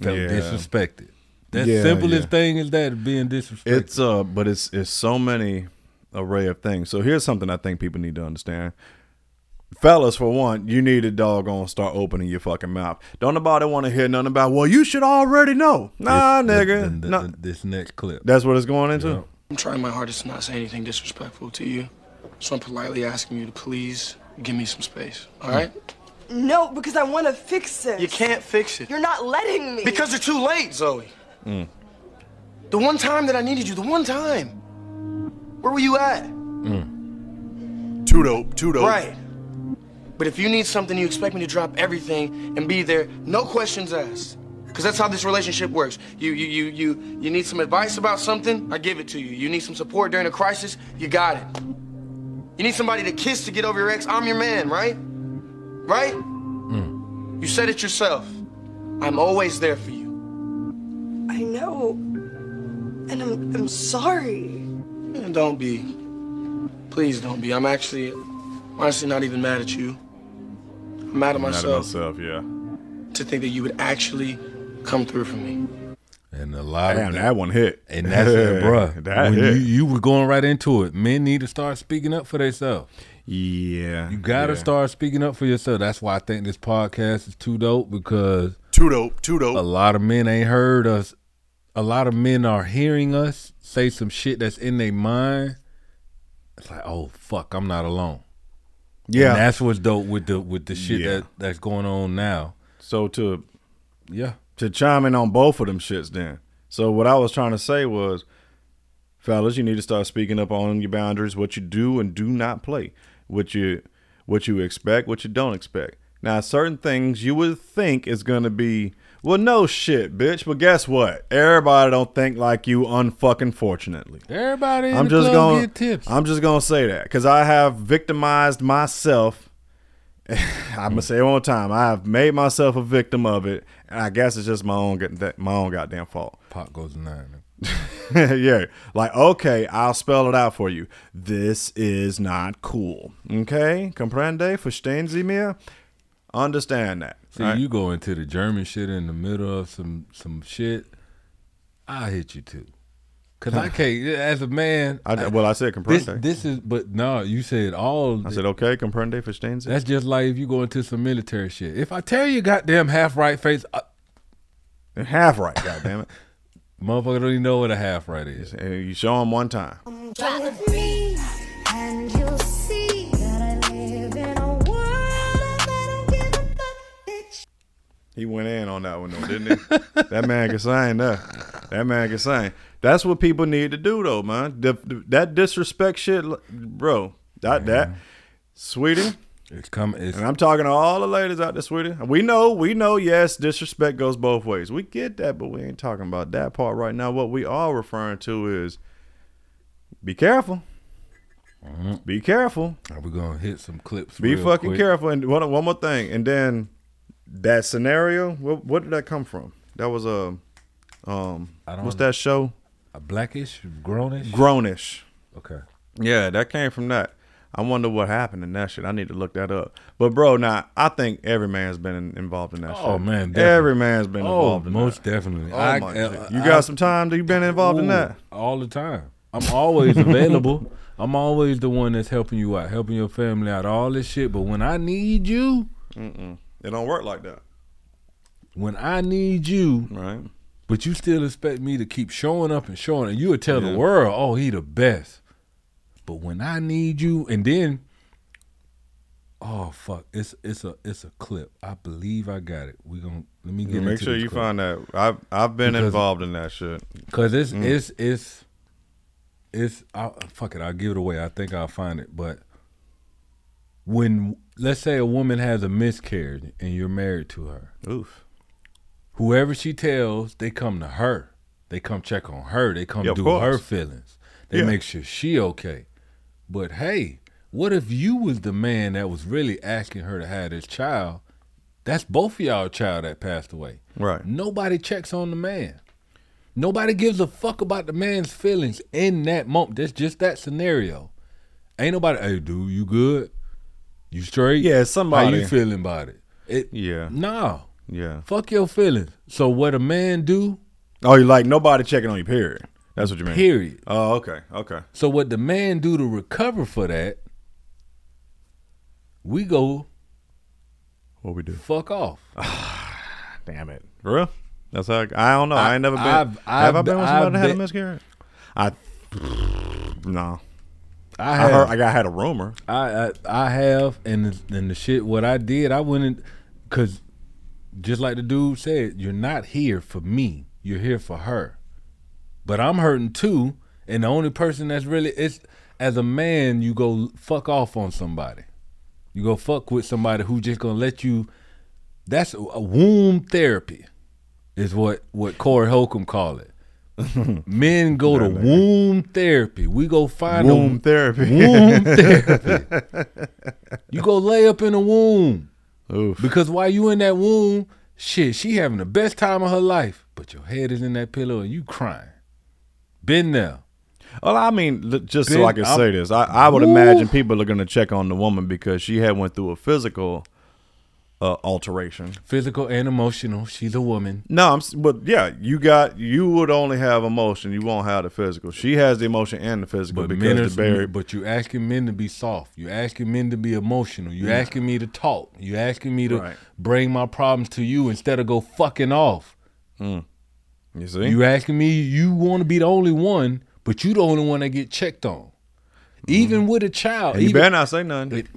felt Yeah. disrespected. That Yeah, simplest yeah. thing is that being disrespected. It's uh, but it's it's so many array of things. So here's something I think people need to understand. Fellas, for one, you need to doggone start opening your fucking mouth. Don't nobody want to hear nothing about. Well, you should already know. Nah, This- nigga. the- the- nah. this next clip. That's what it's going into. Yeah. I'm trying my hardest to not say anything disrespectful to you. So I'm politely asking you to please give me some space. All right? No, because I want to fix this. You can't fix it. You're not letting me. Because you're too late, Zoe. Mm. The one time that I needed you, the one time. Where were you at? Mm. Too dope. Too dope. Right. But if you need something, you expect me to drop everything and be there, no questions asked. Because that's how this relationship works. You, you, you, you, you need some advice about something, I give it to you. You need some support during a crisis, you got it. You need somebody to kiss to get over your ex, I'm your man, right? Right? Hmm. You said it yourself. I'm always there for you. I know. And I'm, I'm sorry. Man, don't be. Please don't be. I'm actually, honestly, not even mad at you. I'm mad at myself. Mad at myself myself, yeah. to think that you would actually come through for me. And a lot Damn, of that one hit. And that's it, bruh. That when hit. you you were going right into it, men need to start speaking up for themselves. Yeah, You gotta yeah. start speaking up for yourself. That's why I think this podcast is too dope because Too dope, too dope. a lot of men ain't heard us. A lot of men are hearing us say some shit that's in their mind. It's like, oh fuck, I'm not alone. Yeah. and that's what's dope with the with the shit Yeah. that that's going on now. So to Yeah, to chime in on both of them shits then. So what I was trying to say was, fellas, you need to start speaking up on your boundaries, what you do and do not play, what you what you expect, what you don't expect. Now, certain things you would think is gonna be well, no shit, bitch. But guess what? Everybody don't think like you. Unfucking fortunately, everybody. I'm just gonna. I'm just gonna say that because I have victimized myself. I'm gonna say it one more time. I have made myself a victim of it, and I guess it's just my own my own goddamn fault. Pop goes nine. yeah, like okay, I'll spell it out for you. This is not cool. Okay, comprende? Verstehen Sie mir? Understand that. See, right? you go into the German shit in the middle of some some shit, I hit you too. Cause I can't, as a man. I- well, I said this, comprende. this is, but no, you said all. I said okay, comprende? Verstehen Sie? That's just like if you go into some military shit. If I tell you, goddamn half right face, uh, half right. Goddamn it, motherfucker don't even know what a half right is. and you show them one time. Try to breathe, and you'll see that I live in a world that don't give a fuck, bitch. He went in on that one though, didn't he? that man can sing that. That man can sing. That's what people need to do though, man. The, the- that disrespect shit, bro. That that, sweetie. It's coming. And I'm talking to all the ladies out there, sweetie. We know, we know. Yes, disrespect goes both ways. We get that, but we ain't talking about that part right now. What we are referring to is, be careful. Be careful. We're gonna hit some clips. Be fucking quick. careful. And one, one more thing, and then that scenario. What, what did that come from? That was a, um, I don't what's know. that show? A blackish, grownish. Grownish. Okay. Yeah, that came from that. I wonder what happened in that shit. I need to look that up. But bro, now I think every man's been involved in that shit. Oh man, definitely. every man's been oh, involved in most that. definitely. Oh, I- my uh, shit. you I- got some time that you been involved in that? all the time. I'm always available. I'm always the one that's helping you out, helping your family out, all this shit. But when I need you, Mm-mm. It don't work like that. when I need you, right? But you still expect me to keep showing up and showing, and you would tell Yeah. the world, "Oh, he the best." But when I need you, and then, oh fuck, it's it's a it's a clip. I believe I got it. We gonna let me get Make sure you clip. find that. I've I've been Because- involved in that shit. Cause it's Mm. it's it's it's I, fuck it. I'll give it away. I think I'll find it. But when let's say a woman has a miscarriage and you're married to her, oof. Whoever she tells, they come to her. They come check on her. They come Yeah, do course. her feelings. They Yeah. make sure she okay. But hey, what if you was the man that was really asking her to have this child? That's both of y'all child that passed away. Right. Nobody checks on the man. Nobody gives a fuck about the man's feelings in that moment. That's just that scenario. Ain't nobody, hey dude, you good? You straight? Yeah, somebody. How you feeling about it? It Yeah. no. Yeah. Fuck your feelings. So what a man do? Oh, you like nobody checking on you? Period. That's what you mean. Period. Oh, okay, okay. So what the man do to recover for that? We go. What we do? Fuck off. Damn it, for real? That's how I, I don't know. I, I- ain't never been. I've- have I I've- been with I've somebody that had a miscarriage? I no. I I, have. heard. I got had a rumor. I I, I have, and the, and the shit. What I did, I went in, cause just like the dude said, you're not here for me. You're here for her. But I'm hurting too, and the only person that's really it's as a man, you go fuck off on somebody. You go fuck with somebody who just gonna let you. That's a, womb therapy, is what what Corey Holcomb call it. Men go to womb therapy. We go find Womb a, therapy. Womb therapy. you go lay up in a womb. Oof. Because while you in that womb, shit, she having the best time of her life, but your head is in that pillow and you crying. Been there. Well, I mean, just so I can I'm- say this, I, I would imagine people are going to check on the woman because she had went through a physical uh, alteration. Physical and emotional. She's a woman. No, I'm, but yeah, you got you would only have emotion, you won't have the physical. She has the emotion and the physical But men because are, the Barry. but you asking men to be soft. You asking men to be emotional. You asking me to talk. You asking me to Right. bring my problems to you instead of go fucking off. You see, You asking me, you want to be the only one, but you the only one that get checked on. Even with a child, And you even, better not say nothing.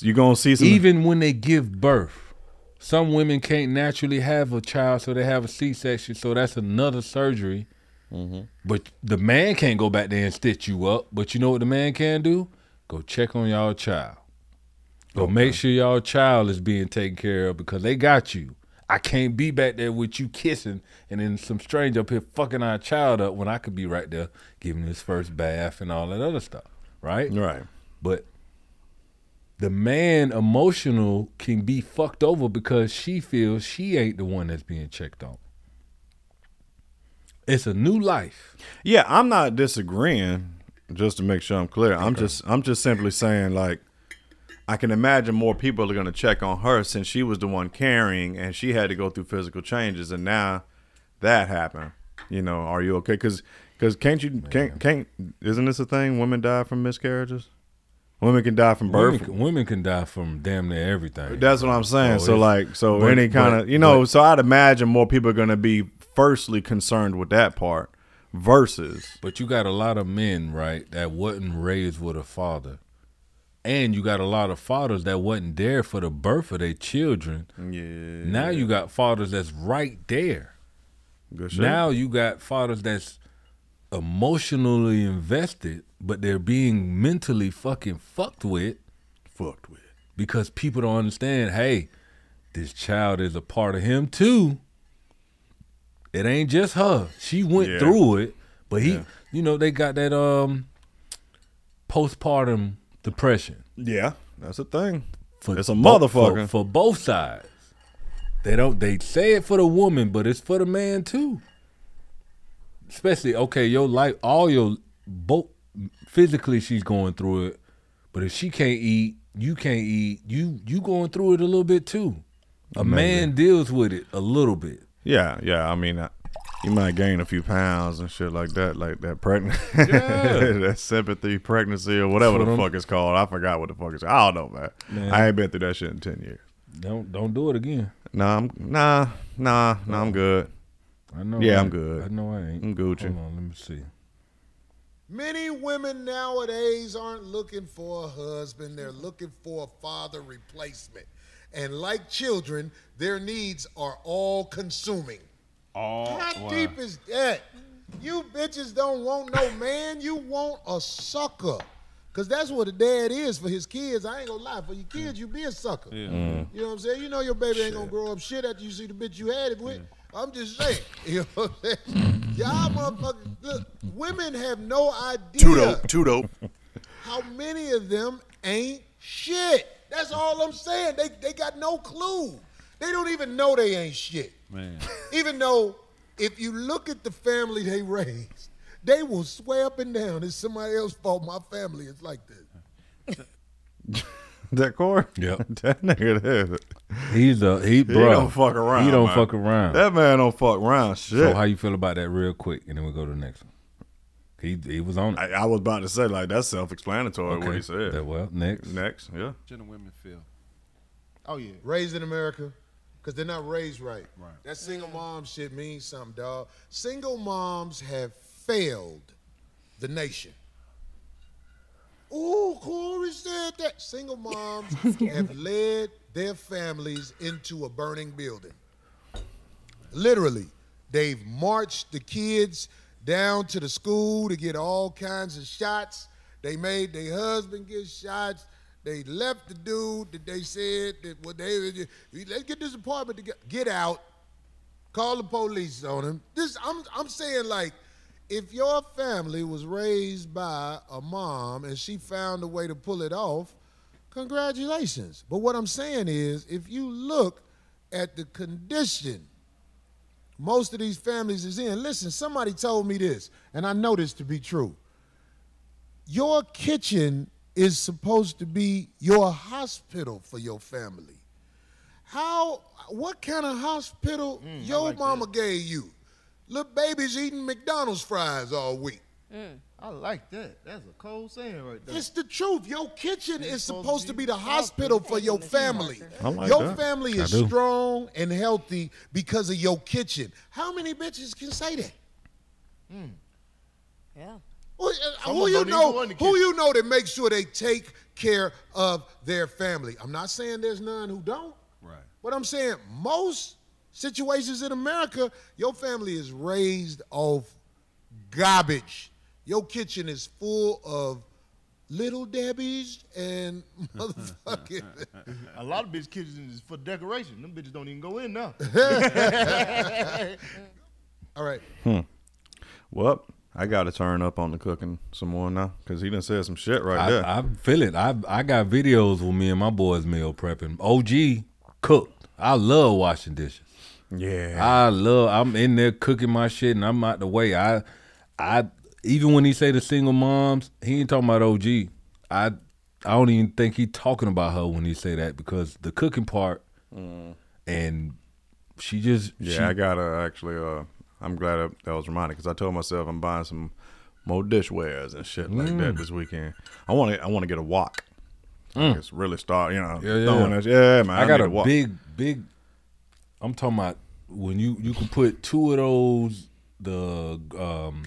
you gonna see some. even when they give birth, some women can't naturally have a child, so they have a C-section. So that's another surgery. Mm-hmm. But the man can't go back there and stitch you up. But you know what the man can do? Go check on y'all child. Go make sure y'all child is being taken care of because they got you. I can't be back there with you kissing and then some stranger up here fucking our child up when I could be right there giving his first bath and all that other stuff. Right? Right. But the man emotional can be fucked over because she feels she ain't the one that's being checked on. It's a new life. Yeah, I'm not disagreeing. Just to make sure I'm clear, I'm just I'm just simply saying like I can imagine more people are going to check on her since she was the one carrying and she had to go through physical changes and now that happened. You know, are you okay? Because because can't you can't can't isn't this a thing? Women die from miscarriages. Women can die from birth. Women, can- women can die from damn near everything. That's what I'm saying. So so like, so but- any kind but- of, you know, but- so I'd imagine more people are going to be firstly concerned with that part versus. But you got a lot of men, right, that wasn't raised with a father. And you got a lot of fathers that wasn't there for the birth of their children. Yeah. Now you got fathers that's right there. Good shit. Now you got fathers that's emotionally invested, but they're being mentally fucking fucked with. Fucked with. Because people don't understand, hey, this child is a part of him too. It ain't just her. She went Yeah. through it, but he, Yeah. you know, they got that um postpartum depression. Yeah, that's a thing. For It's a bo- motherfucker. for, for both sides. They don't. They say it for the woman, but it's for the man too. Especially okay, your life, all your both physically, she's going through it. But if she can't eat, you can't eat. You you going through it a little bit too. A man deals with it a little bit. Yeah, yeah. I mean, uh, you might gain a few pounds and shit like that, like that pregnant, Yeah. that sympathy pregnancy or whatever That's the I'm- fuck it's called. I forgot what the fuck it's. I don't know, man. Man. I ain't been through that shit in ten years. Don't don't do it again. Nah, I'm nah, nah, nah. I'm good. I know. Yeah, I I'm good. I know I ain't. I'm Gucci. Hold on, let me see. Many women nowadays aren't looking for a husband, they're looking for a father replacement. And like children, their needs are all consuming. All How deep is that? You bitches don't want no man, you want a sucker. Cause that's what a dad is for his kids. I ain't gonna lie. For your kids, you be a sucker. Mm. Mm. You know what I'm saying? You know your baby ain't gonna grow up shit after you see the bitch you had it with. I'm just saying. You know what I'm saying? Y'all motherfuckers, look, women have no idea Too dope. Too dope. how many of them ain't shit. That's all I'm saying. They they got no clue. They don't even know they ain't shit. Man. Even though if you look at the family they raised, they will swear up and down it's somebody else's fault. My family is like this. that core. Yep. that nigga there. He's a he, He bro. don't fuck around. He don't man. fuck around. That man don't fuck around. Shit. So how you feel about that, real quick, and then we'll go to the next one. He he was on. it. I, I was about to say like that's self-explanatory what he said. That- well, next. Next, yeah. General women feel. Oh yeah, raised in America, because they're not raised right. Right. That single mom shit means something, dog. Single moms have failed the nation. Ooh, Corey said that. Single moms have led their families into a burning building. Literally, they've marched the kids down to the school to get all kinds of shots. They made their husband get shots. They left the dude that they said that what they let's get this apartment to get, get out. Call the police on him. This I'm I'm saying like if your family was raised by a mom and she found a way to pull it off, congratulations. But what I'm saying is if you look at the condition most of these families is in. Listen, somebody told me this, and I know this to be true. your kitchen is supposed to be your hospital for your family. How? What kind of hospital hmm, your mama gave you? Little babies eating McDonald's fries all week. I like that. That's a cold saying right there. It's the truth. Your kitchen is supposed to be the hospital for your family. I like your that. family is strong and healthy because of your kitchen. How many bitches can say that? Yeah. Who, uh, who you know? even go in the Who you know that makes sure they take care of their family? I'm not saying there's none who don't. Right. But I'm saying most situations in America, your family is raised off garbage. Your kitchen is full of little Debbie's and motherfucking. A lot of bitch kitchens is for decoration. Them bitches don't even go in now. All right. Hmm. Well, I got to turn up on the cooking some more now because he done said some shit right there. I, I feel it. I I got videos with me and my boys meal prepping. OG cooked. I love washing dishes. Yeah. I love. I'm in there cooking my shit, and I'm out the way. I, I even when he say the single moms, he ain't talking about OG. I, I don't even think he talking about her when he say that because the cooking part, and she just yeah, she, I gotta actually. Uh, I'm glad that, that was reminded because I told myself I'm buying some more dishwares and shit like that Mm. this weekend. I want to. I want to get a wok. Mm. It's really start. You know, Yeah, yeah. throwing that- yeah, man. I got need a wok. big, big. I'm talking about when you you can put two of those the um,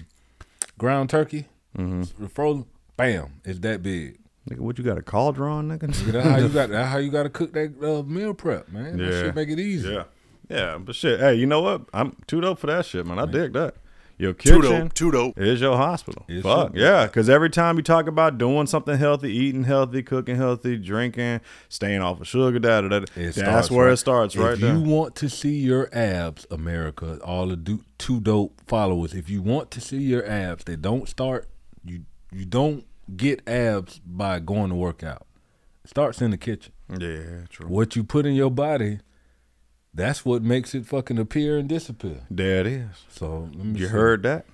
ground turkey, the frozen. Bam, it's that big. Nigga, what you got a cauldron, nigga? That's how you got. That's how you got to cook that uh, meal prep, man. That Yeah. shit make it easy. Yeah. Yeah, but shit, hey, you know what? I'm too dope for that shit, man. I dig that. Your kitchen too dope. is your hospital. Fuck yeah, because every time you talk about doing something healthy, eating healthy, cooking healthy, drinking, staying off of sugar, da da da, that's starts where right- it starts, if right you there. want to see your abs, America, all the do, two dope followers. If you want to see your abs, they don't start. You you don't get abs by going to work out. It starts in the kitchen. Yeah, true. What you put in your body, that's what makes it fucking appear and disappear. There it is. So let me You see. heard that?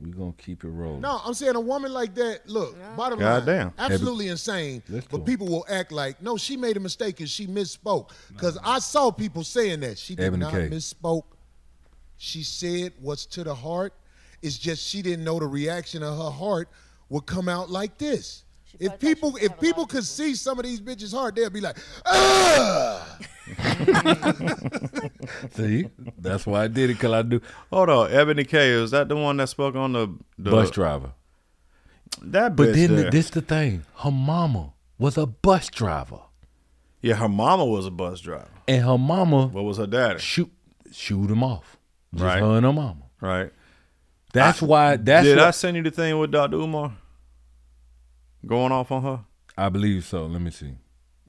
We're gonna keep it rolling. No, I'm saying a woman like that, look, bottom Goddamn. line, absolutely insane. But people will act like, no, she made a mistake and she misspoke. Because I saw people saying that. She did Ebony not misspoke. She said what's to the heart. It's just she didn't know the reaction of her heart would come out like this. If people if people could see some of these bitches' heart, they'd be like, ah. See, that's why I did it. Cause I do Hold on, Ebony K, is that the one that spoke on the, the bus driver. That But then there. this the thing. Her mama was a bus driver, yeah, her mama was a bus driver. and her mama What was her daddy? shoot shoot him off. Just Right. her and her mama. Right. That's I- why. That's Did what, I send you the thing with Dr. Umar going off on her? I believe so. Let me see.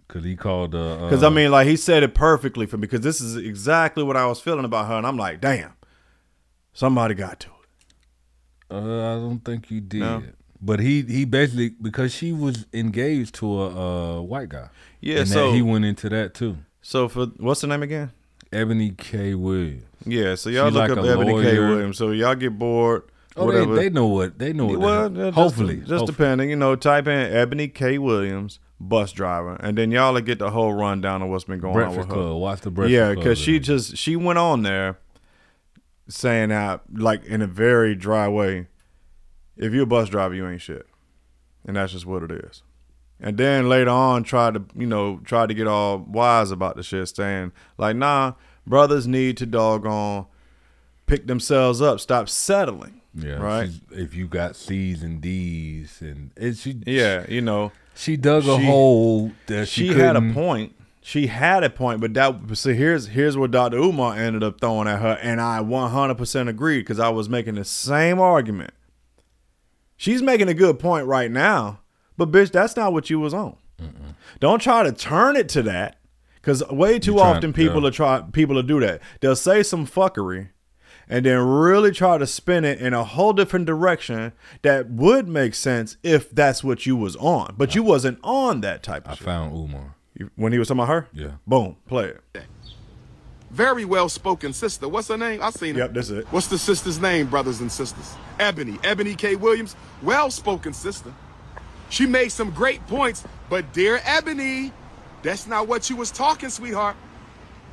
Cause he called. Uh, Because uh, I mean, like he said it perfectly for me. Because this is exactly what I was feeling about her, and I'm like, damn, somebody got to it. Uh, I don't think you did. No? But he he basically because she was engaged to a uh, white guy. Yeah, and so- he went into that too. So for what's the name again? Ebony K. Williams. Yeah, so y'all She's look like up a Ebony K. Williams. So y'all get bored. Oh, whatever. they, they know what they know what. well, just- hopefully, just hopefully. depending, you know, type in Ebony K. Williams, bus driver, and then y'all will get the whole rundown of what's been going Breakfast on with her. Club. Watch the Breakfast yeah, because she just she went on there saying that like in a very dry way, if you're a bus driver, you ain't shit, and that's just what it is. And then later on, tried to you know tried to get all wise about the shit, saying like, nah, brothers need to doggone pick themselves up, stop settling. Yeah, right. If you got C's and D's, and it, she, Yeah, you know, she dug a she- hole that she, she had a point. She had a point, but that so here's here's what Dr. Umar ended up throwing at her, and I 100% agreed because I was making the same argument. She's making a good point right now, but bitch, that's not what you was on. Don't try to turn it to that, because way too trying- often people yeah. are try people will do that. They'll say some fuckery, and then really try to spin it in a whole different direction that would make sense if that's what you was on, but you wasn't on that type of I shit. found Umar. You- When he was talking about her? Yeah. Boom, play it. Very well spoken sister. What's her name? I seen her. Yep, that's it. What's the sister's name, brothers and sisters? Ebony. Ebony K. Williams. Well spoken sister. She made some great points, but dear Ebony, that's not what you was talking, sweetheart.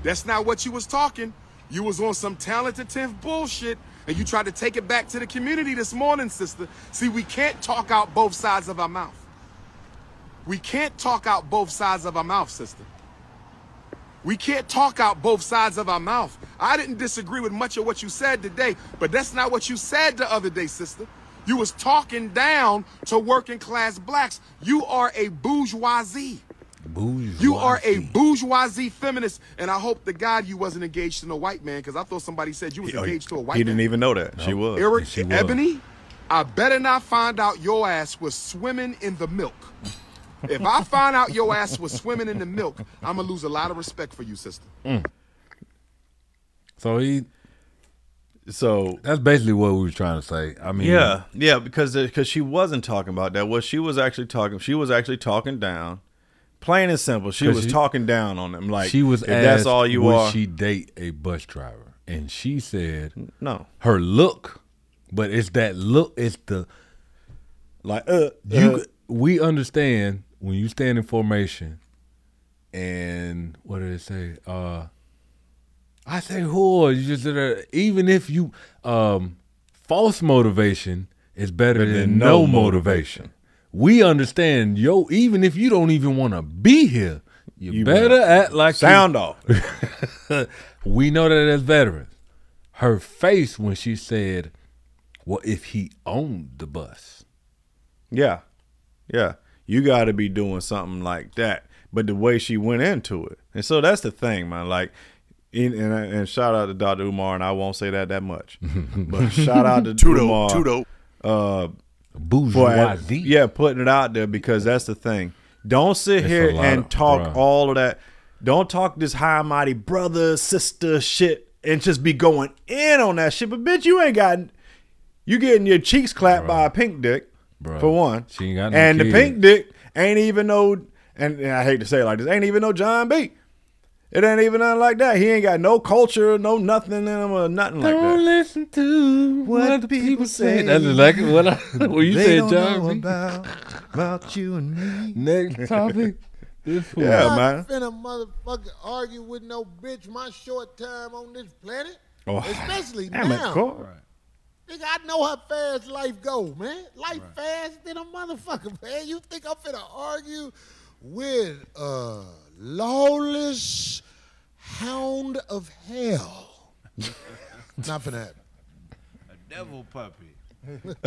That's not what you was talking. You was on some talented 10th bullshit, and you tried to take it back to the community this morning, sister. See, we can't talk out both sides of our mouth. We can't talk out both sides of our mouth, sister. We can't talk out both sides of our mouth. I didn't disagree with much of what you said today, but that's not what you said the other day, sister. You was talking down to working class blacks. You are a bourgeoisie. Bourgeoisie. You are a bourgeoisie feminist, and I hope to God you wasn't engaged to a white man, because I thought somebody said you was Oh, engaged to a white man. he man. didn't even know that. She was. Eric She was. Ebony, I better not find out your ass was swimming in the milk. If I find out your ass was swimming in the milk, I'm gonna lose a lot of respect for you, sister. Mm. So he. So that's basically what we were trying to say. I mean, yeah, yeah, because uh, because she wasn't talking about that. What she was actually talking, she was actually talking down. Plain and simple, She was she- talking down on them. Like she was if that's all you would are. she date a bus driver? And she said, no. Her look, but it's that look. It's the like uh, you. uh, we understand when you stand in formation, and what did it say? Uh, I say whore. You just uh, even if you um, false motivation is better than, than no no motivation. We understand, yo. Even if you don't even want to be here, you, You better better act like you- sound off. we know that as veterans. Her face when she said, "Well, if he owned the bus." Yeah, yeah. You got to be doing something like that. But the way she went into it, and so that's the thing, man. Like, in, and, and shout out to Dr. Umar, and I won't say that that much, but shout out to Tudo, Umar, Tudo. uh, bourgeoisie. for- yeah, putting it out there because that's the thing. Don't sit It's here and of- talk bruh. all of that. Don't talk this high mighty brother sister shit and just be going in on that shit. But bitch, you ain't got you getting your cheeks clapped by a pink dick Bruh. for one. She ain't got no and the pink dick ain't even no. And, and I hate to say it like this, ain't even no John B. It ain't even nothing like that. He ain't got no culture, no nothing in him or nothing like that. Don't that. listen to what, the people say. That's say. exactly what I what you They said, don't John. know about, about you and me. Next topic. This fool. Yeah, I'm man. not finna motherfucker argue with no bitch my short time on this planet. Oh, Especially damn it, now. Cor- Nigga, I know how fast life go, man. Life fast than a motherfucker, man. You think I'm finna argue with a lawless hound of hell? Not finna happen. A devil puppy.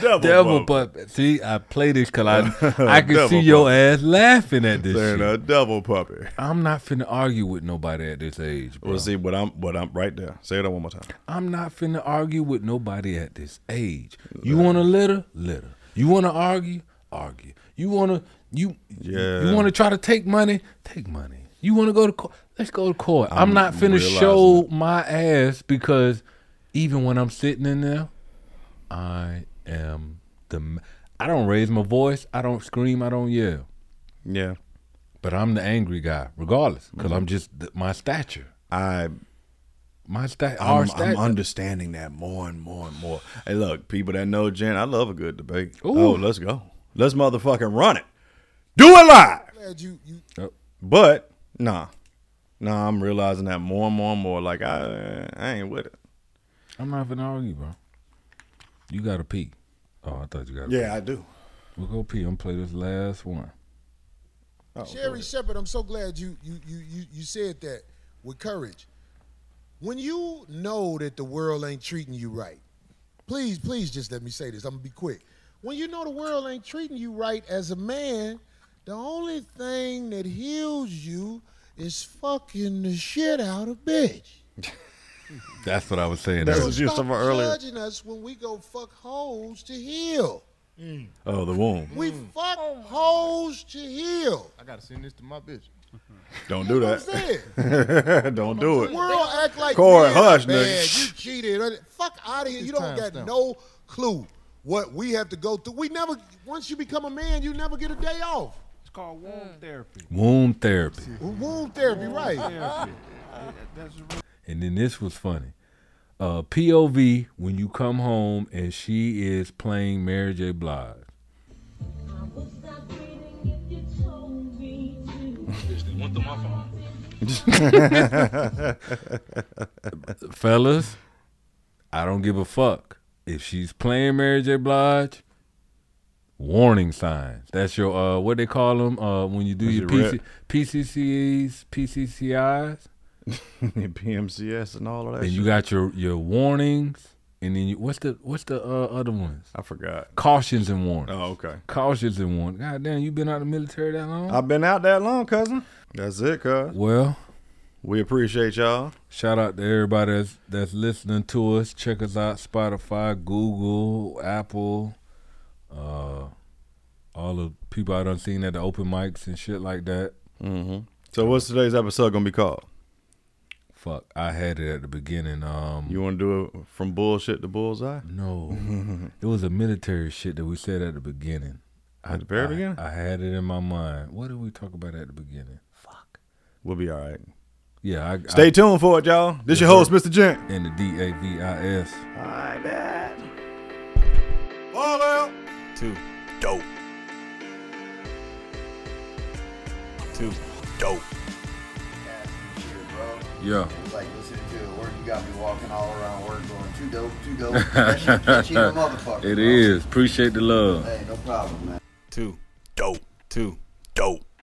devil, Devil puppy. puppy. See, I play this because I, I can Devil see your ass laughing at this Saying shit. a devil puppy. I'm not finna argue with nobody at this age, bro. Well, see, but I'm, but I'm right there. Say that one more time. I'm not finna argue with nobody at this age. You want to litter? Litter. You want to argue? Argue. You want to you Yeah. you want to try to take money? Take money. You want to go to court? Let's go to court. I'm, I'm not finna show my ass because even when I'm sitting in there, I am the. I don't raise my voice. I don't scream. I don't yell. Yeah. But I'm the angry guy, regardless, because I'm mm-hmm. just my stature. I My stat. I'm, I'm understanding that more and more and more. Hey, look, people that know Jen, I love a good debate. Ooh. Oh, let's go. Let's motherfucking run it. Do it live. Glad you, you Oh, But nah, nah, I'm realizing that more and more and more. Like I, I ain't with it. I'm not finna argue, bro. You got to pee. Oh, I thought you gotta. Yeah, I do. We'll go pee. I'm gonna play this last one. Oh, oh Sherri Shepherd, I'm so glad you you you you you said that with courage. When you know that the world ain't treating you right, please, please just let me say this. I'm gonna be quick. When you know the world ain't treating you right as a man, the only thing that heals you is fucking the shit out of bitch. That's what I was saying. That earlier. what you was Stop talking earlier. judging us when we go fuck holes to heal. Mm. Oh, the womb. We mm. fuck oh holes to heal. I gotta send this to my bitch. Don't do that. Don't do it. The it. world act like Corey, man, hush, bad, nigga. You cheated. Fuck out of here. You don't got no clue what we have to go through. We never. Once you become a man, you never get a day off. It's called womb therapy. Womb therapy. Womb therapy, right? Therapy. And then this was funny. uh, POV when you come home and she is playing Mary J. Blige. Went through my phone. Fellas, I don't give a fuck. If she's playing Mary J. Blige, warning signs. That's your uh what they call them uh when you do your PC. PCCs, PCCIs, PMCS and all of that. and you got your your warnings, and then you what's the what's the uh, other ones? I forgot. Cautions and warnings. Oh, okay. Cautions and warnings. God damn, you been out of the military that long? I've been out that long, cousin. That's it, cuz. Well, we appreciate y'all. Shout out to everybody that's that's listening to us. Check us out Spotify, Google, Apple, uh, all the people I done seen at the open mics and shit like that. Mm-hmm. So what's today's episode gonna be called? Fuck, I had it at the beginning. Um, You want to do it from bullshit to bullseye? No, it was a military shit that we said at the beginning. At the very I- beginning? I had it in my mind. What did we talk about at the beginning? Fuck. We'll be all right. Yeah, I, Stay I- tuned for it, y'all. This Yes, your host, sir. Mr. Gent. And the D A V I S. I bet. Dad. Ball out. Two. Dope. Two. Dope. Yeah. It's like listening to it work. You got me walking all around work going, too dope, too dope. That shit catchy as motherfucker. It bro. is. Appreciate the love. Hey, no problem, man. Two. Dope. Two. Dope.